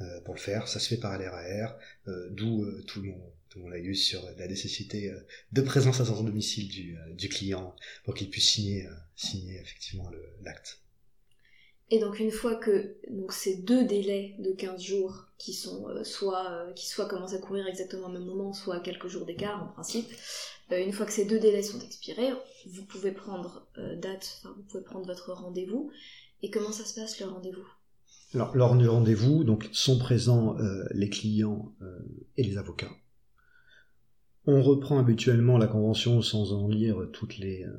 Euh, pour le faire. Ça se fait par LRAR, euh, d'où euh, tout mon tout mon laïus sur la nécessité de présence à son domicile du, du client pour qu'il puisse signer signer effectivement l'acte. Et donc une fois que donc ces deux délais de 15 jours qui sont soit qui soit commencent à courir exactement au même moment, soit à quelques jours d'écart en principe, une fois que ces deux délais sont expirés, vous pouvez prendre date, vous pouvez prendre votre rendez-vous. Et comment ça se passe le rendez-vous? Lors du rendez-vous, donc sont présents euh, les clients euh, et les avocats. On reprend habituellement la convention sans en lire toutes les, euh,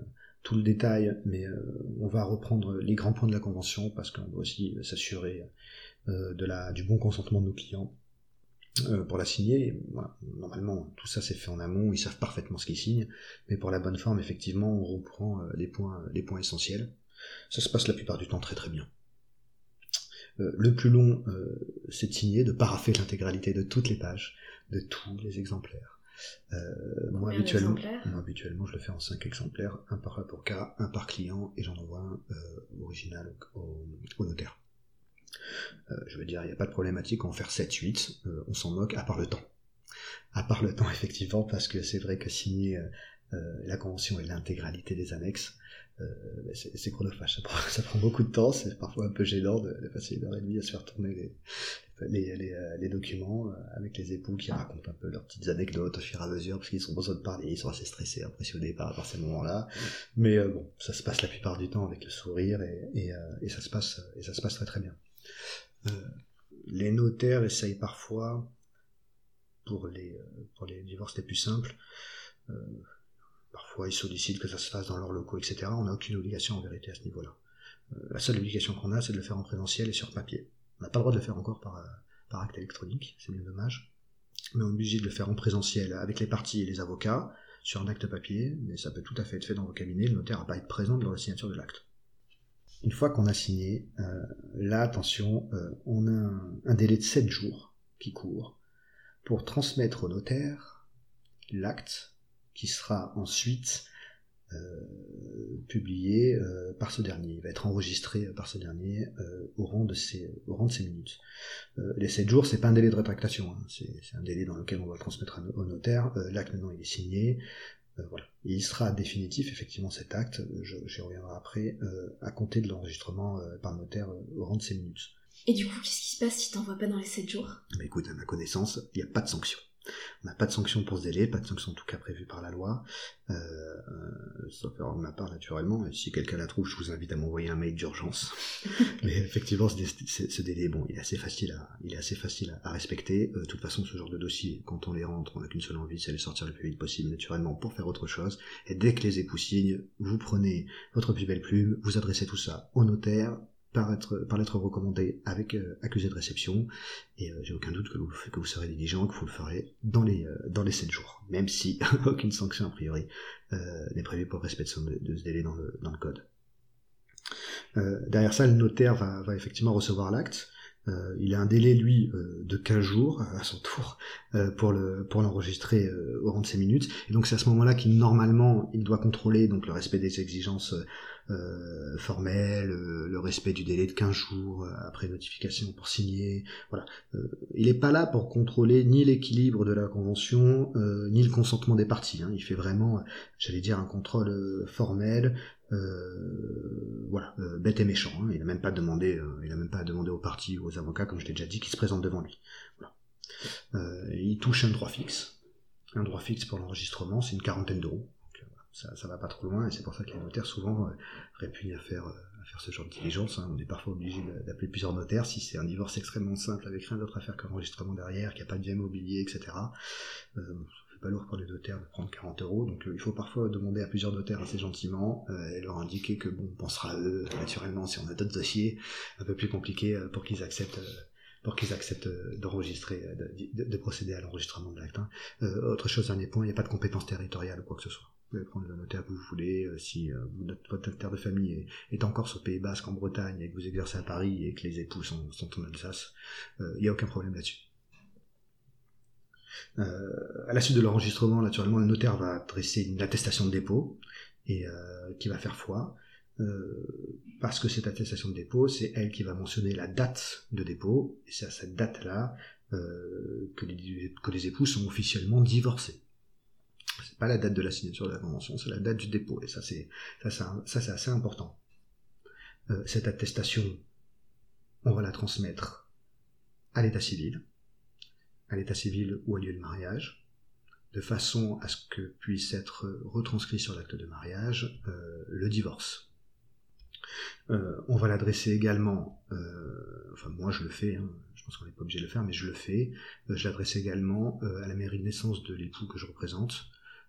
tout le détail, mais on va reprendre les grands points de la convention parce qu'on doit aussi s'assurer de du bon consentement de nos clients pour la signer. Normalement, tout ça c'est fait en amont, ils savent parfaitement ce qu'ils signent, mais pour la bonne forme, effectivement, on reprend les points, les points essentiels. Ça se passe la plupart du temps très très bien. Euh, le plus long, euh, c'est de signer, de paraffer l'intégralité de toutes les pages, de tous les exemplaires. Euh, moi, habituellement, moi, habituellement, je le fais en 5 exemplaires, un par avocat, un par client, et j'en envoie un original au, notaire. je veux dire, il n'y a pas de problématique en faire 7-8, on s'en moque, à part le temps. À part le temps, effectivement, parce que c'est vrai que signer la convention et l'intégralité des annexes, euh, c'est chronophage, ça prend, ça prend, beaucoup de temps, c'est parfois un peu gênant de, passer une heure et demie à se faire tourner les, les, les, euh, les, documents euh, avec les époux qui racontent un peu leurs petites anecdotes au fur et à mesure parce qu'ils ont besoin de parler, ils sont assez stressés, impressionnés par, par ces moments-là. Mais bon, ça se passe la plupart du temps avec le sourire et, et, et ça se passe et ça se passe très très bien. les notaires essayent parfois pour les pour les divorces les plus simples Parfois, ils sollicitent que ça se fasse dans leurs locaux, etc. On n'a aucune obligation en vérité à ce niveau-là. Euh, la seule obligation qu'on a, c'est de le faire en présentiel et sur papier. On n'a pas le droit de le faire encore par, euh, par acte électronique, c'est bien dommage. Mais on est obligé de le faire en présentiel avec les parties et les avocats, sur un acte papier, mais ça peut tout à fait être fait dans vos cabinets, le notaire n'a pas être présent dans la signature de l'acte. Une fois qu'on a signé, euh, là, attention, on a un, délai de 7 jours qui court pour transmettre au notaire l'acte qui sera ensuite euh, publié euh, par ce dernier. Il va être enregistré par ce dernier euh, au, rang de ses, au rang de ses minutes. les 7 jours, c'est pas un délai de rétractation, hein. c'est un délai dans lequel on va le transmettre au notaire. L'acte maintenant il est signé. voilà. il sera définitif, effectivement, cet acte, j'y reviendrai après, à compter de l'enregistrement par le notaire au rang de ses minutes. Et du coup, qu'est-ce qui se passe si t'envoies pas dans les 7 jours? Bah, Écoute, à ma connaissance, il n'y a pas de sanction. On n'a pas de sanction pour ce délai, pas de sanction en tout cas prévue par la loi, euh, euh sauf de ma part naturellement. Et si quelqu'un la trouve, je vous invite à m'envoyer un mail d'urgence. Mais effectivement, ce, délai, bon, il est assez facile à, il est assez facile à, respecter. Euh, de toute façon, ce genre de dossier, quand on les rentre, on n'a qu'une seule envie, c'est de sortir le plus vite possible naturellement pour faire autre chose. Et dès que les époux signent, vous prenez votre plus belle plume, vous adressez tout ça au notaire, par, être, par lettre recommandée avec euh, accusé de réception. Et euh, j'ai aucun doute que vous, serez diligent, que vous le ferez dans les, euh, dans les 7 jours. Même si aucune sanction a priori n'est prévue pour respect de ce, délai dans le, le code. derrière ça, le notaire va, effectivement recevoir l'acte. Euh, il a un délai, lui, euh, de 15 jours à son tour euh, pour le pour l'enregistrer au rang de ses minutes. Et donc c'est à ce moment-là qu'il normalement il doit contrôler donc le respect des exigences formelles, le respect du délai de 15 jours après notification pour signer. Voilà, il n'est pas là pour contrôler ni l'équilibre de la convention ni le consentement des parties. Hein. Il fait vraiment, j'allais dire, un contrôle formel euh, voilà, euh, bête et méchant. Hein. Il n'a même pas demandé, euh, il a même pas demandé aux partis ou aux avocats, comme je l'ai déjà dit, qui se présentent devant lui. il touche un droit fixe, un droit fixe pour l'enregistrement, c'est une quarantaine d'euros. Ça, va pas trop loin et c'est pour ça que les notaires souvent répugnent à faire, à faire ce genre de diligence. Hein. On est parfois obligé d'appeler plusieurs notaires si c'est un divorce extrêmement simple avec rien d'autre à faire qu'un enregistrement derrière, qu'il n'y a pas de bien immobilier, etc pas lourd pour les notaires de prendre 40 euros, donc euh, il faut parfois demander à plusieurs notaires assez gentiment euh, et leur indiquer que bon, on pensera à eux naturellement si on a d'autres dossiers un peu plus compliqués euh, pour qu'ils acceptent pour qu'ils acceptent d'enregistrer, de, procéder à l'enregistrement de l'acte. Hein. autre chose, un point, il n'y a pas de compétence territoriale ou quoi que ce soit. Vous pouvez prendre le notaire que vous voulez. si votre notaire de famille est, est encore sur Pays Basque, en Bretagne, et que vous exercez à Paris et que les époux sont, en Alsace, il n'y a aucun problème là-dessus. Euh, à la suite de l'enregistrement, naturellement, le notaire va dresser une attestation de dépôt et euh, qui va faire foi. Euh, parce que cette attestation de dépôt, c'est elle qui va mentionner la date de dépôt, et c'est à cette date-là que, les, que les époux sont officiellement divorcés. C'est pas la date de la signature de la convention, c'est la date du dépôt, et ça c'est ça, ça c'est assez important. cette attestation, on va la transmettre à l'état civil, à l'état civil ou à lieu de mariage, de façon à ce que puisse être retranscrit sur l'acte de mariage euh, le divorce. Euh, on va l'adresser également, euh, enfin moi je le fais, hein, je pense qu'on n'est pas obligé de le faire, mais je le fais, je l'adresse également à la mairie de naissance de l'époux que je représente,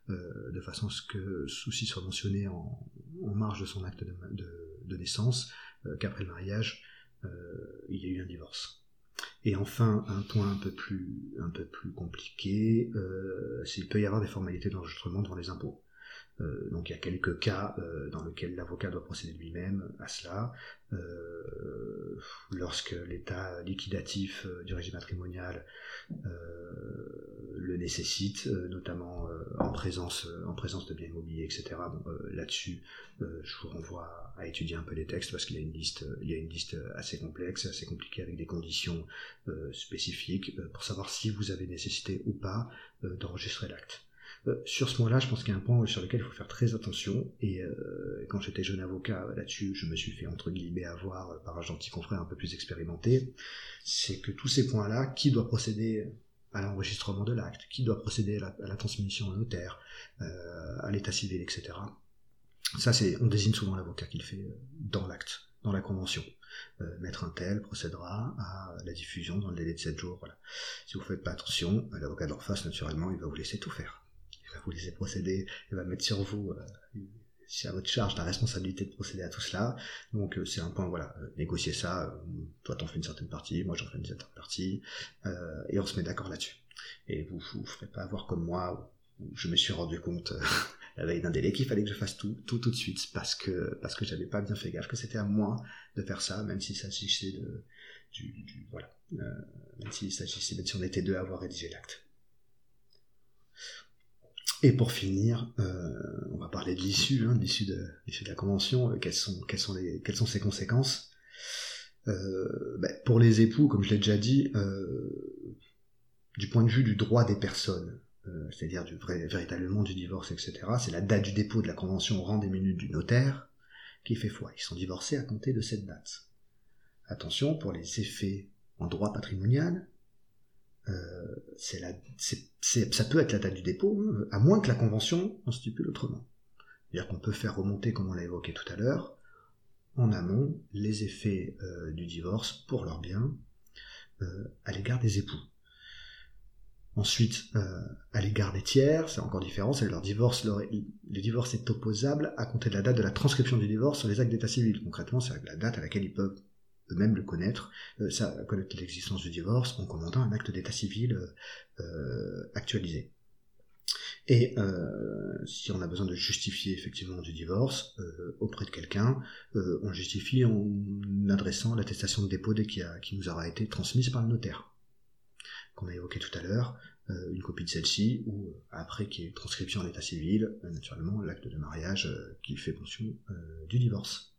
de façon à ce que souci soit mentionné en, marge de son acte de, naissance, qu'après le mariage, il y a eu un divorce. Et enfin, un point un peu plus, un peu plus compliqué, c'est qu'il peut y avoir des formalités d'enregistrement devant les impôts. Euh, donc il y a quelques cas euh, dans lesquels l'avocat doit procéder lui-même à cela. Euh, lorsque l'état liquidatif du régime matrimonial le nécessite, notamment en présence en présence de biens immobiliers, etc. Là-dessus, je vous renvoie à étudier un peu les textes parce qu'il y a une liste, y a une liste assez complexe, assez compliquée avec des conditions spécifiques pour savoir si vous avez nécessité ou pas d'enregistrer l'acte. Euh, sur ce point-là, je pense qu'il y a un point sur lequel il faut faire très attention. Et euh, quand j'étais jeune avocat là-dessus, je me suis fait entre guillemets avoir euh, par un gentil confrère un peu plus expérimenté. C'est que tous ces points-là, qui doit procéder à l'enregistrement de l'acte, qui doit procéder à la, transmission au notaire, à l'état civil, etc. Ça, c'est, on désigne souvent l'avocat qui le fait dans l'acte, dans la convention. maître un tel procédera à la diffusion dans le délai de 7 jours. Voilà. Si vous ne faites pas attention, l'avocat d'en face, naturellement, il va vous laisser tout faire vous laisser procéder, il va mettre sur vous, euh, c'est à votre charge la responsabilité de procéder à tout cela. Donc euh, c'est un point, voilà, euh, négocier ça, toi t'en fais une certaine partie, moi j'en fais une certaine partie, et on se met d'accord là-dessus. Et vous vous ferez pas avoir comme moi, où je me suis rendu compte la veille d'un délai qu'il fallait que je fasse tout, tout, tout de suite, parce que parce que j'avais pas bien fait gaffe que c'était à moi de faire ça, même si ça s'agissait de du, voilà, même s'il s'agissait, même si on était deux à avoir rédigé l'acte. Et pour finir, euh, on va parler de l'issue, hein, de l'issue de, la convention, euh, quelles, sont, ses conséquences. Euh, ben, pour les époux, comme je l'ai déjà dit, du point de vue du droit des personnes, c'est-à-dire véritablement du divorce, etc., c'est la date du dépôt de la convention au rang des minutes du notaire qui fait foi. Ils sont divorcés à compter de cette date. Attention, pour les effets en droit patrimonial, euh, ça peut être la date du dépôt, hein, à moins que la convention en stipule autrement. C'est-à-dire qu'on peut faire remonter, comme on l'a évoqué tout à l'heure, en amont, les effets euh, du divorce pour leur bien euh, à l'égard des époux. Ensuite, à l'égard des tiers, c'est encore différent, c'est leur divorce, le divorce est opposable à compter de la date de la transcription du divorce sur les actes d'état civil. Concrètement, c'est la date à laquelle ils peuvent eux-mêmes le connaître, euh, ça, connaître l'existence du divorce en commandant un acte d'état civil euh, euh, actualisé. Et si on a besoin de justifier effectivement du divorce auprès de quelqu'un, on justifie en adressant l'attestation de dépôt qui, qui nous aura été transmise par le notaire, qu'on a évoqué tout à l'heure, une copie de celle-ci, ou après qui est transcription en état civil, naturellement l'acte de mariage qui fait mention du divorce.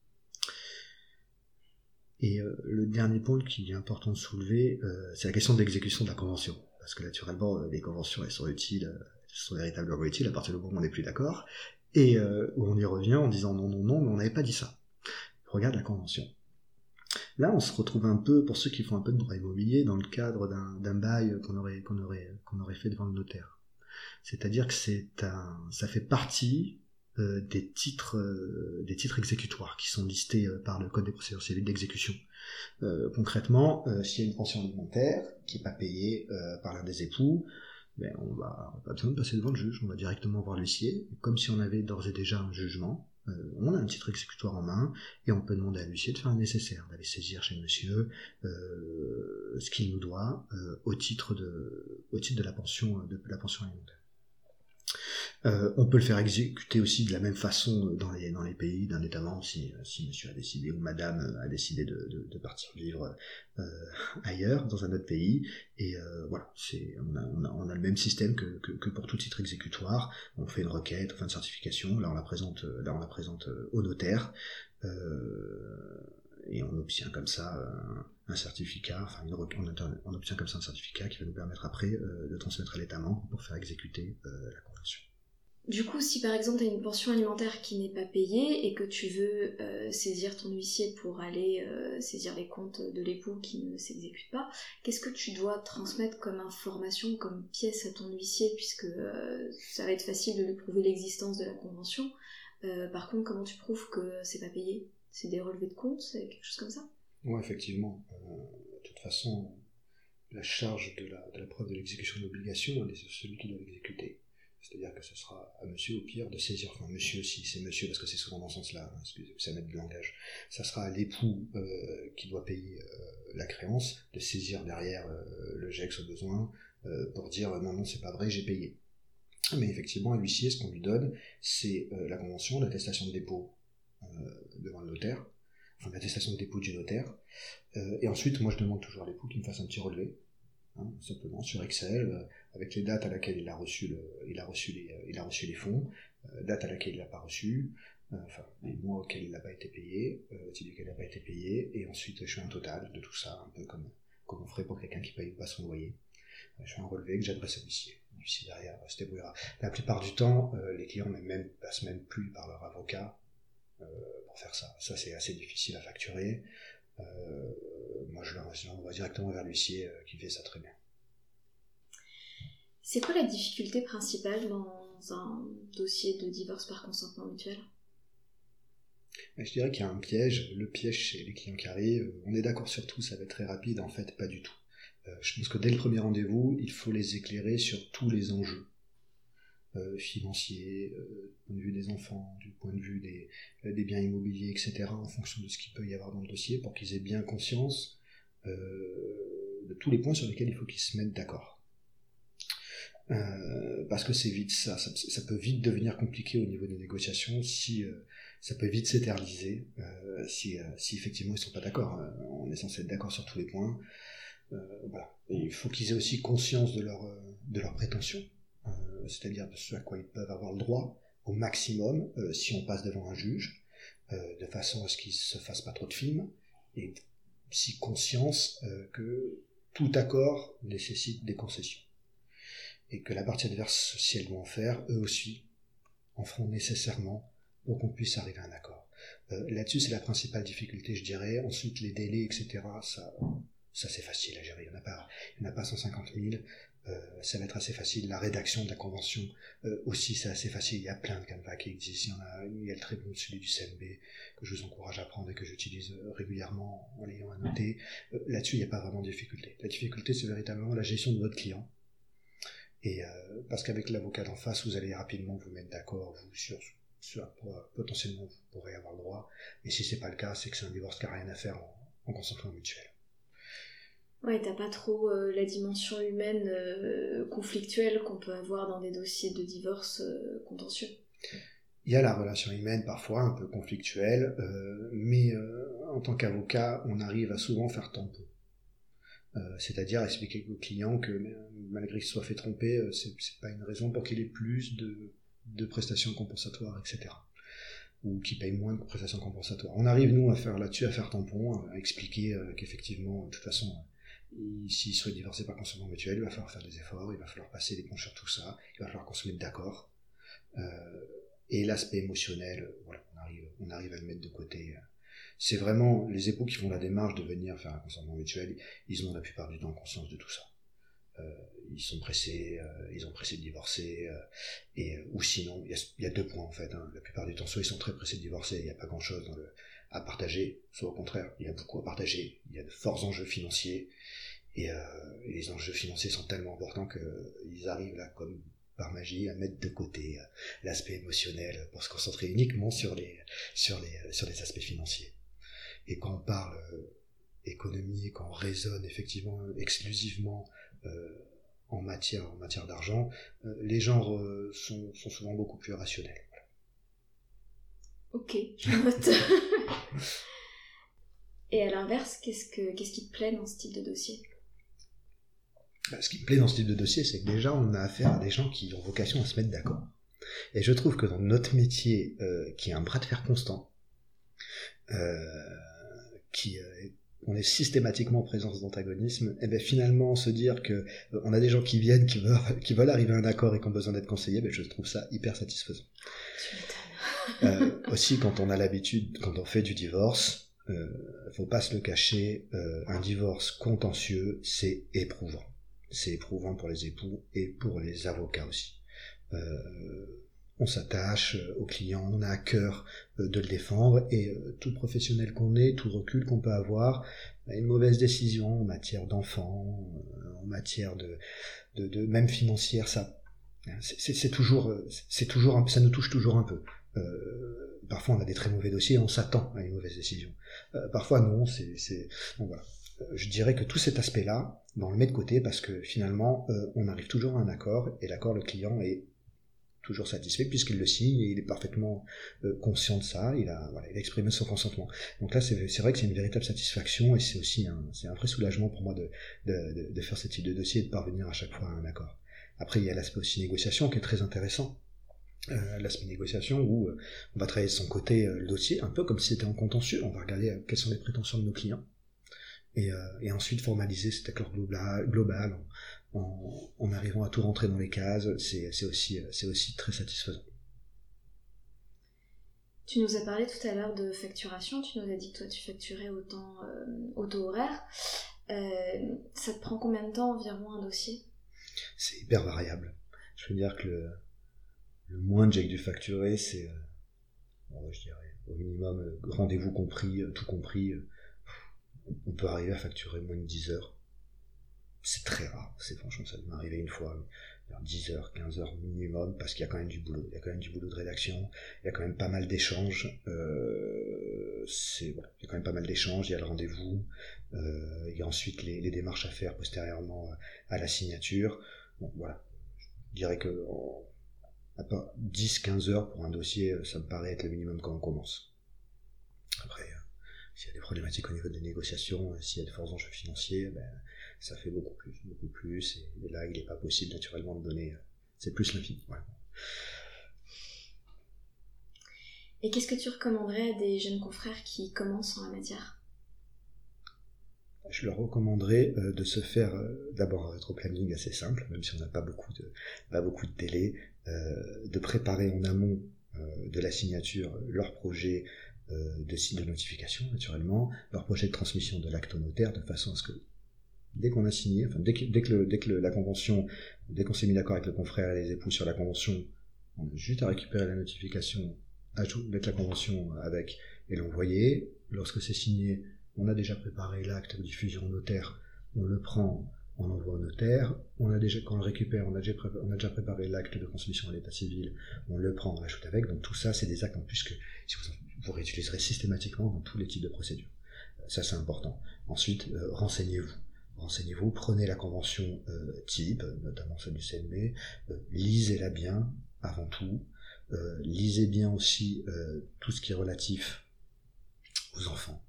Et euh, le dernier point qui est important de soulever, euh, c'est la question de l'exécution de la convention. Parce que naturellement, euh, les conventions, elles sont utiles, elles sont véritablement utiles à partir du moment où on n'est plus d'accord. Et où on y revient en disant non, non, non, mais on n'avait pas dit ça. Regarde la convention. Là, on se retrouve un peu, pour ceux qui font un peu de droit immobilier, dans le cadre d'un bail qu'on aurait, qu'on aurait, qu'on aurait fait devant le notaire. C'est-à-dire que un, ça fait partie des titres euh, des titres exécutoires qui sont listés euh, par le code des procédures civiles d'exécution. concrètement, s'il y a une pension alimentaire qui n'est pas payée par l'un des époux, ben on va pas besoin de passer devant le juge, on va directement voir l'huissier, comme si on avait d'ores et déjà un jugement. on a un titre exécutoire en main et on peut demander à l'huissier de faire le nécessaire, d'aller saisir chez monsieur ce qu'il nous doit au titre de au titre de la pension de la pension alimentaire. Euh, on peut le faire exécuter aussi de la même façon dans les, dans les pays d'un État membre si, si monsieur a décidé ou madame a décidé de, partir vivre euh, ailleurs, dans un autre pays. Et euh, voilà, on, a, on, a, le même système que, pour tout titre exécutoire. On fait une requête, on fait une certification, là on la présente, là on la présente au notaire. et on obtient comme ça un certificat, enfin une, on, obtient comme ça un certificat qui va nous permettre après de transmettre à l'État membre pour faire exécuter la. Du coup, si par exemple tu as une pension alimentaire qui n'est pas payée et que tu veux euh, saisir ton huissier pour aller euh, saisir les comptes de l'époux qui ne s'exécutent pas, qu'est-ce que tu dois transmettre comme information, comme pièce à ton huissier, puisque euh, ça va être facile de lui prouver l'existence de la convention. par contre, comment tu prouves que c'est pas payé? C'est des relevés de compte, c'est quelque chose comme ça? Oui, effectivement. de toute façon, la charge de la, de la preuve de l'exécution de l'obligation, elle est sur celui qui doit l'exécuter. C'est-à-dire que ce sera à monsieur au pire de saisir, enfin monsieur si c'est monsieur parce que c'est souvent dans ce sens-là, hein, ça met du langage, ça sera à l'époux euh, qui doit payer euh, la créance de saisir derrière euh, le GEX au besoin pour dire non non c'est pas vrai j'ai payé. Mais effectivement à l'huissier ce qu'on lui donne c'est la convention, l'attestation de dépôt devant le notaire, enfin l'attestation de dépôt du notaire, et ensuite moi je demande toujours à l'époux qu'il me fasse un petit relevé Hein, simplement sur Excel, euh, avec les dates à laquelle il a reçu, il a reçu, les, euh, il a reçu les fonds, euh, date à laquelle il n'a pas reçu, enfin les mois auxquels il n'a pas été payé, il n'a pas été payé, et ensuite je fais un total de tout ça, un peu comme, comme on ferait pour quelqu'un qui paye pas son loyer. Je fais un relevé que j'adresse à l'huissier. L'huissier derrière se débrouillera. La plupart du temps, les clients ne même, passent même plus par leur avocat pour faire ça. Ça c'est assez difficile à facturer. Euh, moi, je l'envoie directement vers l'huissier euh, qui fait ça très bien. C'est quoi la difficulté principale dans un dossier de divorce par consentement mutuel? Je dirais qu'il y a un piège. Le piège chez les clients qui arrivent, on est d'accord sur tout, ça va être très rapide. En fait, pas du tout. Euh, je pense que dès le premier rendez-vous, il faut les éclairer sur tous les enjeux. Euh, financiers, euh, du point de vue des enfants, du point de vue des, euh, des, biens immobiliers, etc., en fonction de ce qu'il peut y avoir dans le dossier, pour qu'ils aient bien conscience de tous les points sur lesquels il faut qu'ils se mettent d'accord. parce que c'est vite ça, ça, peut vite devenir compliqué au niveau des négociations si ça peut vite s'éterniser si, si, effectivement ils sont pas d'accord. On est censé être d'accord sur tous les points. il faut qu'ils aient aussi conscience de leur de leurs prétentions c'est-à-dire de ce à quoi ils peuvent avoir le droit au maximum euh, si on passe devant un juge, euh, de façon à ce qu'il se fasse pas trop de films, et si conscience euh, que tout accord nécessite des concessions. Et que la partie adverse, si elle doit en faire, eux aussi en feront nécessairement pour qu'on puisse arriver à un accord. Là-dessus, c'est la principale difficulté, je dirais. Ensuite, les délais, etc., ça, ça c'est facile à gérer. Il n'y en en a pas 150 000. Euh, ça va être assez facile. La rédaction de la convention euh, aussi, c'est assez facile. Il y a plein de canevas qui existent. Il y, en a, il y le très bon celui du CMB que je vous encourage à prendre et que j'utilise euh, régulièrement en l'ayant noter. Là-dessus, il n'y a pas vraiment de difficulté. La difficulté, c'est véritablement la gestion de votre client. Et parce qu'avec l'avocat d'en face, vous allez rapidement vous mettre d'accord vous sur ce à quoi potentiellement vous pourrez avoir le droit. Et si c'est pas le cas, c'est que c'est un divorce qui n'a rien à faire en, en consentement mutuel. Ouais, t'as pas trop euh, la dimension humaine euh, conflictuelle qu'on peut avoir dans des dossiers de divorce euh, contentieux. Il y a la relation humaine parfois un peu conflictuelle, mais en tant qu'avocat, on arrive à souvent faire tampon. C'est-à-dire expliquer au client que malgré qu'il soit fait tromper, c'est pas une raison pour qu'il ait plus de, prestations compensatoires, etc ou qu'il paye moins de prestations compensatoires. On arrive, nous, à faire là-dessus, à faire tampon, à expliquer qu'effectivement, de toute façon, s'il serait divorcé par consentement mutuel, il va falloir faire des efforts, il va falloir passer des ponts sur tout ça, il va falloir qu'on se mette d'accord. Euh, et l'aspect émotionnel, voilà, on arrive, on arrive à le mettre de côté. C'est vraiment les époux qui font la démarche de venir faire un consentement mutuel, ils ont la plupart du temps conscience de tout ça. Euh, ils sont pressés, euh, ils ont pressé de divorcer, et ou sinon, il y, a deux points en fait. Hein. La plupart du temps, soit ils sont très pressés de divorcer, il n'y a pas grand chose dans le, à partager, soit au contraire, il y a beaucoup à partager, il y a de forts enjeux financiers, et, euh, les enjeux financiers sont tellement importants qu'ils arrivent là comme par magie à mettre de côté euh, l'aspect émotionnel pour se concentrer uniquement sur les, sur les, sur les aspects financiers. Et quand on parle euh, économie, quand on raisonne effectivement exclusivement euh, en matière, en matière d'argent, euh, les genres sont, sont souvent beaucoup plus rationnels. Ok, je note. Et à l'inverse, qu'est-ce, que, qu'est-ce qui te plaît dans ce type de dossier? Bah, Ce qui me plaît dans ce type de dossier, c'est que déjà, on a affaire à des gens qui ont vocation à se mettre d'accord. Et je trouve que dans notre métier, euh, qui est un bras de fer constant, euh, qui euh, on est systématiquement en présence d'antagonisme, et bien finalement se dire que on a des gens qui viennent, qui veulent, qui veulent arriver à un accord et qui ont besoin d'être conseillés, ben je trouve ça hyper satisfaisant. Euh, aussi quand on a l'habitude, quand on fait du divorce, euh, faut pas se le cacher, euh, un divorce contentieux, c'est éprouvant. C'est éprouvant pour les époux et pour les avocats aussi. Euh, on s'attache au client, on a à cœur euh, de le défendre et euh, tout professionnel qu'on est, tout recul qu'on peut avoir, une mauvaise décision en matière d'enfants, en matière de, de, de, même financière, ça C'est toujours, c'est toujours, ça nous touche toujours un peu. Euh, parfois, on a des très mauvais dossiers, on s'attend à une mauvaise décision. Euh, parfois, non. C'est. Euh, je dirais que tout cet aspect-là, ben, on le met de côté parce que finalement, on arrive toujours à un accord et l'accord, le client est toujours satisfait puisqu'il le signe et il est parfaitement conscient de ça, il a, exprimé son consentement. Donc là, c'est vrai que c'est une véritable satisfaction et c'est aussi un, vrai soulagement pour moi de, faire ce type de dossier et de parvenir à chaque fois à un accord. Après, il y a l'aspect aussi négociation qui est très intéressant. Euh, l'aspect négociation où euh, on va travailler de son côté euh, le dossier, un peu comme si c'était en contentieux. On va regarder quelles sont les prétentions de nos clients et, et ensuite formaliser cet accord global, global en, en, arrivant à tout rentrer dans les cases. C'est aussi, aussi très satisfaisant. Tu nous as parlé tout à l'heure de facturation, tu nous as dit que toi tu facturais au temps auto horaire. ça te prend combien de temps environ un dossier? C'est hyper variable. Je veux dire que le, le moins que j'ai dû facturer, c'est, euh, je dirais, au minimum, euh, rendez-vous compris, euh, tout compris, on peut arriver à facturer moins de 10 heures. C'est très rare, c'est franchement, ça m'est arrivé une fois, 10 heures, 15 heures minimum, parce qu'il y a quand même du boulot, il y a quand même du boulot de rédaction, il y a quand même pas mal d'échanges, c'est, il y a quand même pas mal d'échanges, il y a le rendez-vous, il y a ensuite les, les, démarches à faire postérieurement à la signature, Bon, voilà. Je dirais que 10-15 heures pour un dossier, euh, ça me paraît être le minimum quand on commence. Après, euh, s'il y a des problématiques au niveau des négociations, euh, s'il y a de forts enjeux financiers, ben, ça fait beaucoup plus, beaucoup plus. Et, là, il n'est pas possible naturellement de donner. C'est plus l'infini. Et qu'est-ce que tu recommanderais à des jeunes confrères qui commencent en la matière? Je leur recommanderais euh, de se faire euh, d'abord un rétro-planning assez simple, même si on n'a pas beaucoup de, pas beaucoup de délai, euh, de préparer en amont de la signature leur projet de site de notification, naturellement, leur projet de transmission de l'acte au notaire, de façon à ce que dès qu'on a signé, enfin dès que, dès que la convention, dès qu'on s'est mis d'accord avec le confrère et les époux sur la convention, on a juste à récupérer la notification, mettre la convention avec et l'envoyer. Lorsque c'est signé, on a déjà préparé l'acte de diffusion au notaire, on le prend, on l'envoie au notaire, on quand on le récupère, on a déjà, préparé, l'acte de transmission à l'état civil, on le prend, on l'ajoute avec, donc tout ça, c'est des actes en plus que vous, réutiliserez systématiquement dans tous les types de procédures. Euh, ça, c'est important. Ensuite, euh, renseignez-vous. Renseignez-vous, prenez la convention euh, type, notamment celle du CNB, lisez-la bien avant tout, lisez bien aussi tout ce qui est relatif aux enfants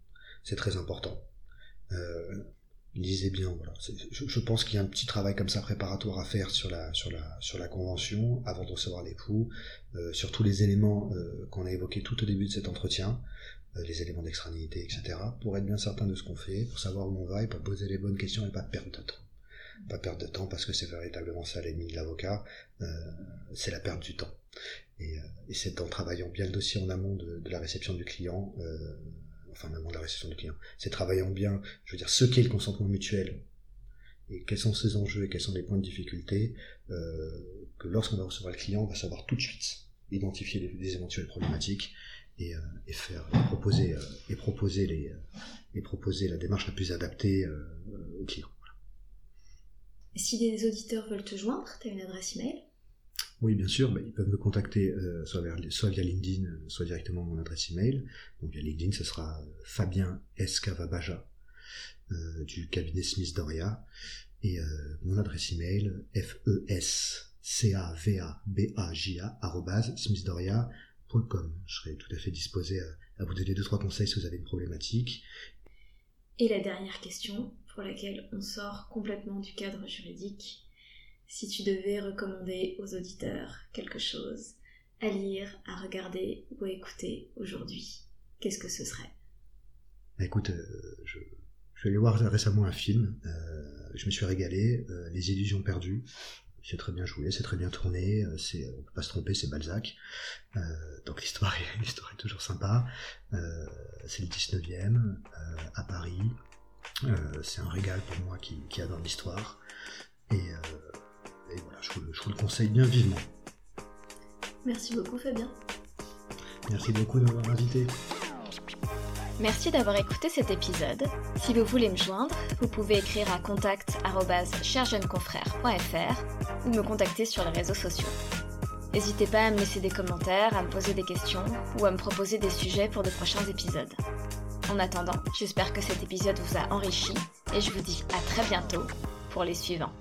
c'est très important. Euh, lisez bien, voilà. Je, pense qu'il y a un petit travail comme ça préparatoire à faire sur la, sur la, sur la convention avant de recevoir l'époux, euh, sur tous les éléments euh, qu'on a évoqués tout au début de cet entretien, euh, les éléments d'extranéité, etc., pour être bien certain de ce qu'on fait, pour savoir où on va et pour poser les bonnes questions et pas perdre de temps. Pas perdre de temps parce que c'est véritablement ça l'ennemi de l'avocat, c'est la perte du temps. Et, c'est en travaillant bien le dossier en amont de, de la réception du client enfin de la réception du client, c'est travaillant bien, je veux dire, ce qu'est le consentement mutuel et quels sont ses enjeux et quels sont les points de difficulté, euh, que lorsqu'on va recevoir le client, on va savoir tout de suite identifier les, éventuelles problématiques et, euh, faire proposer euh, et proposer les et proposer la démarche la plus adaptée au client. Si des auditeurs veulent te joindre, tu as une adresse email oui, bien sûr, ils peuvent me contacter euh, soit, via LinkedIn, euh, soit directement mon adresse email. Donc via LinkedIn, ce sera euh, Fabien Escavabaja du cabinet Smith Doria. Et mon adresse email, f e s c a v a b a j a smithdoriacom Je serai tout à fait disposé à, vous donner deux trois conseils si vous avez une problématique. Et la dernière question, pour laquelle on sort complètement du cadre juridique, si tu devais recommander aux auditeurs quelque chose à lire, à regarder ou à écouter aujourd'hui, qu'est-ce que ce serait? Bah, Écoute, euh, je, je, vais aller voir récemment un film, euh, je me suis régalé, euh, Les illusions perdues, c'est très bien joué, c'est très bien tourné, c'est, on peut pas se tromper, c'est Balzac, donc l'histoire est, l'histoire est toujours sympa, c'est le 19e, à Paris, c'est un régal pour moi qui, qui adore l'histoire, et et voilà, je vous, le conseille bien vivement. Merci beaucoup Fabien. Merci beaucoup de m'avoir invité. Merci d'avoir écouté cet épisode. Si vous voulez me joindre, vous pouvez écrire à contact@cherjeuneconfrère.fr ou me contacter sur les réseaux sociaux. N'hésitez pas à me laisser des commentaires, à me poser des questions ou à me proposer des sujets pour de prochains épisodes. En attendant, j'espère que cet épisode vous a enrichi et je vous dis à très bientôt pour les suivants.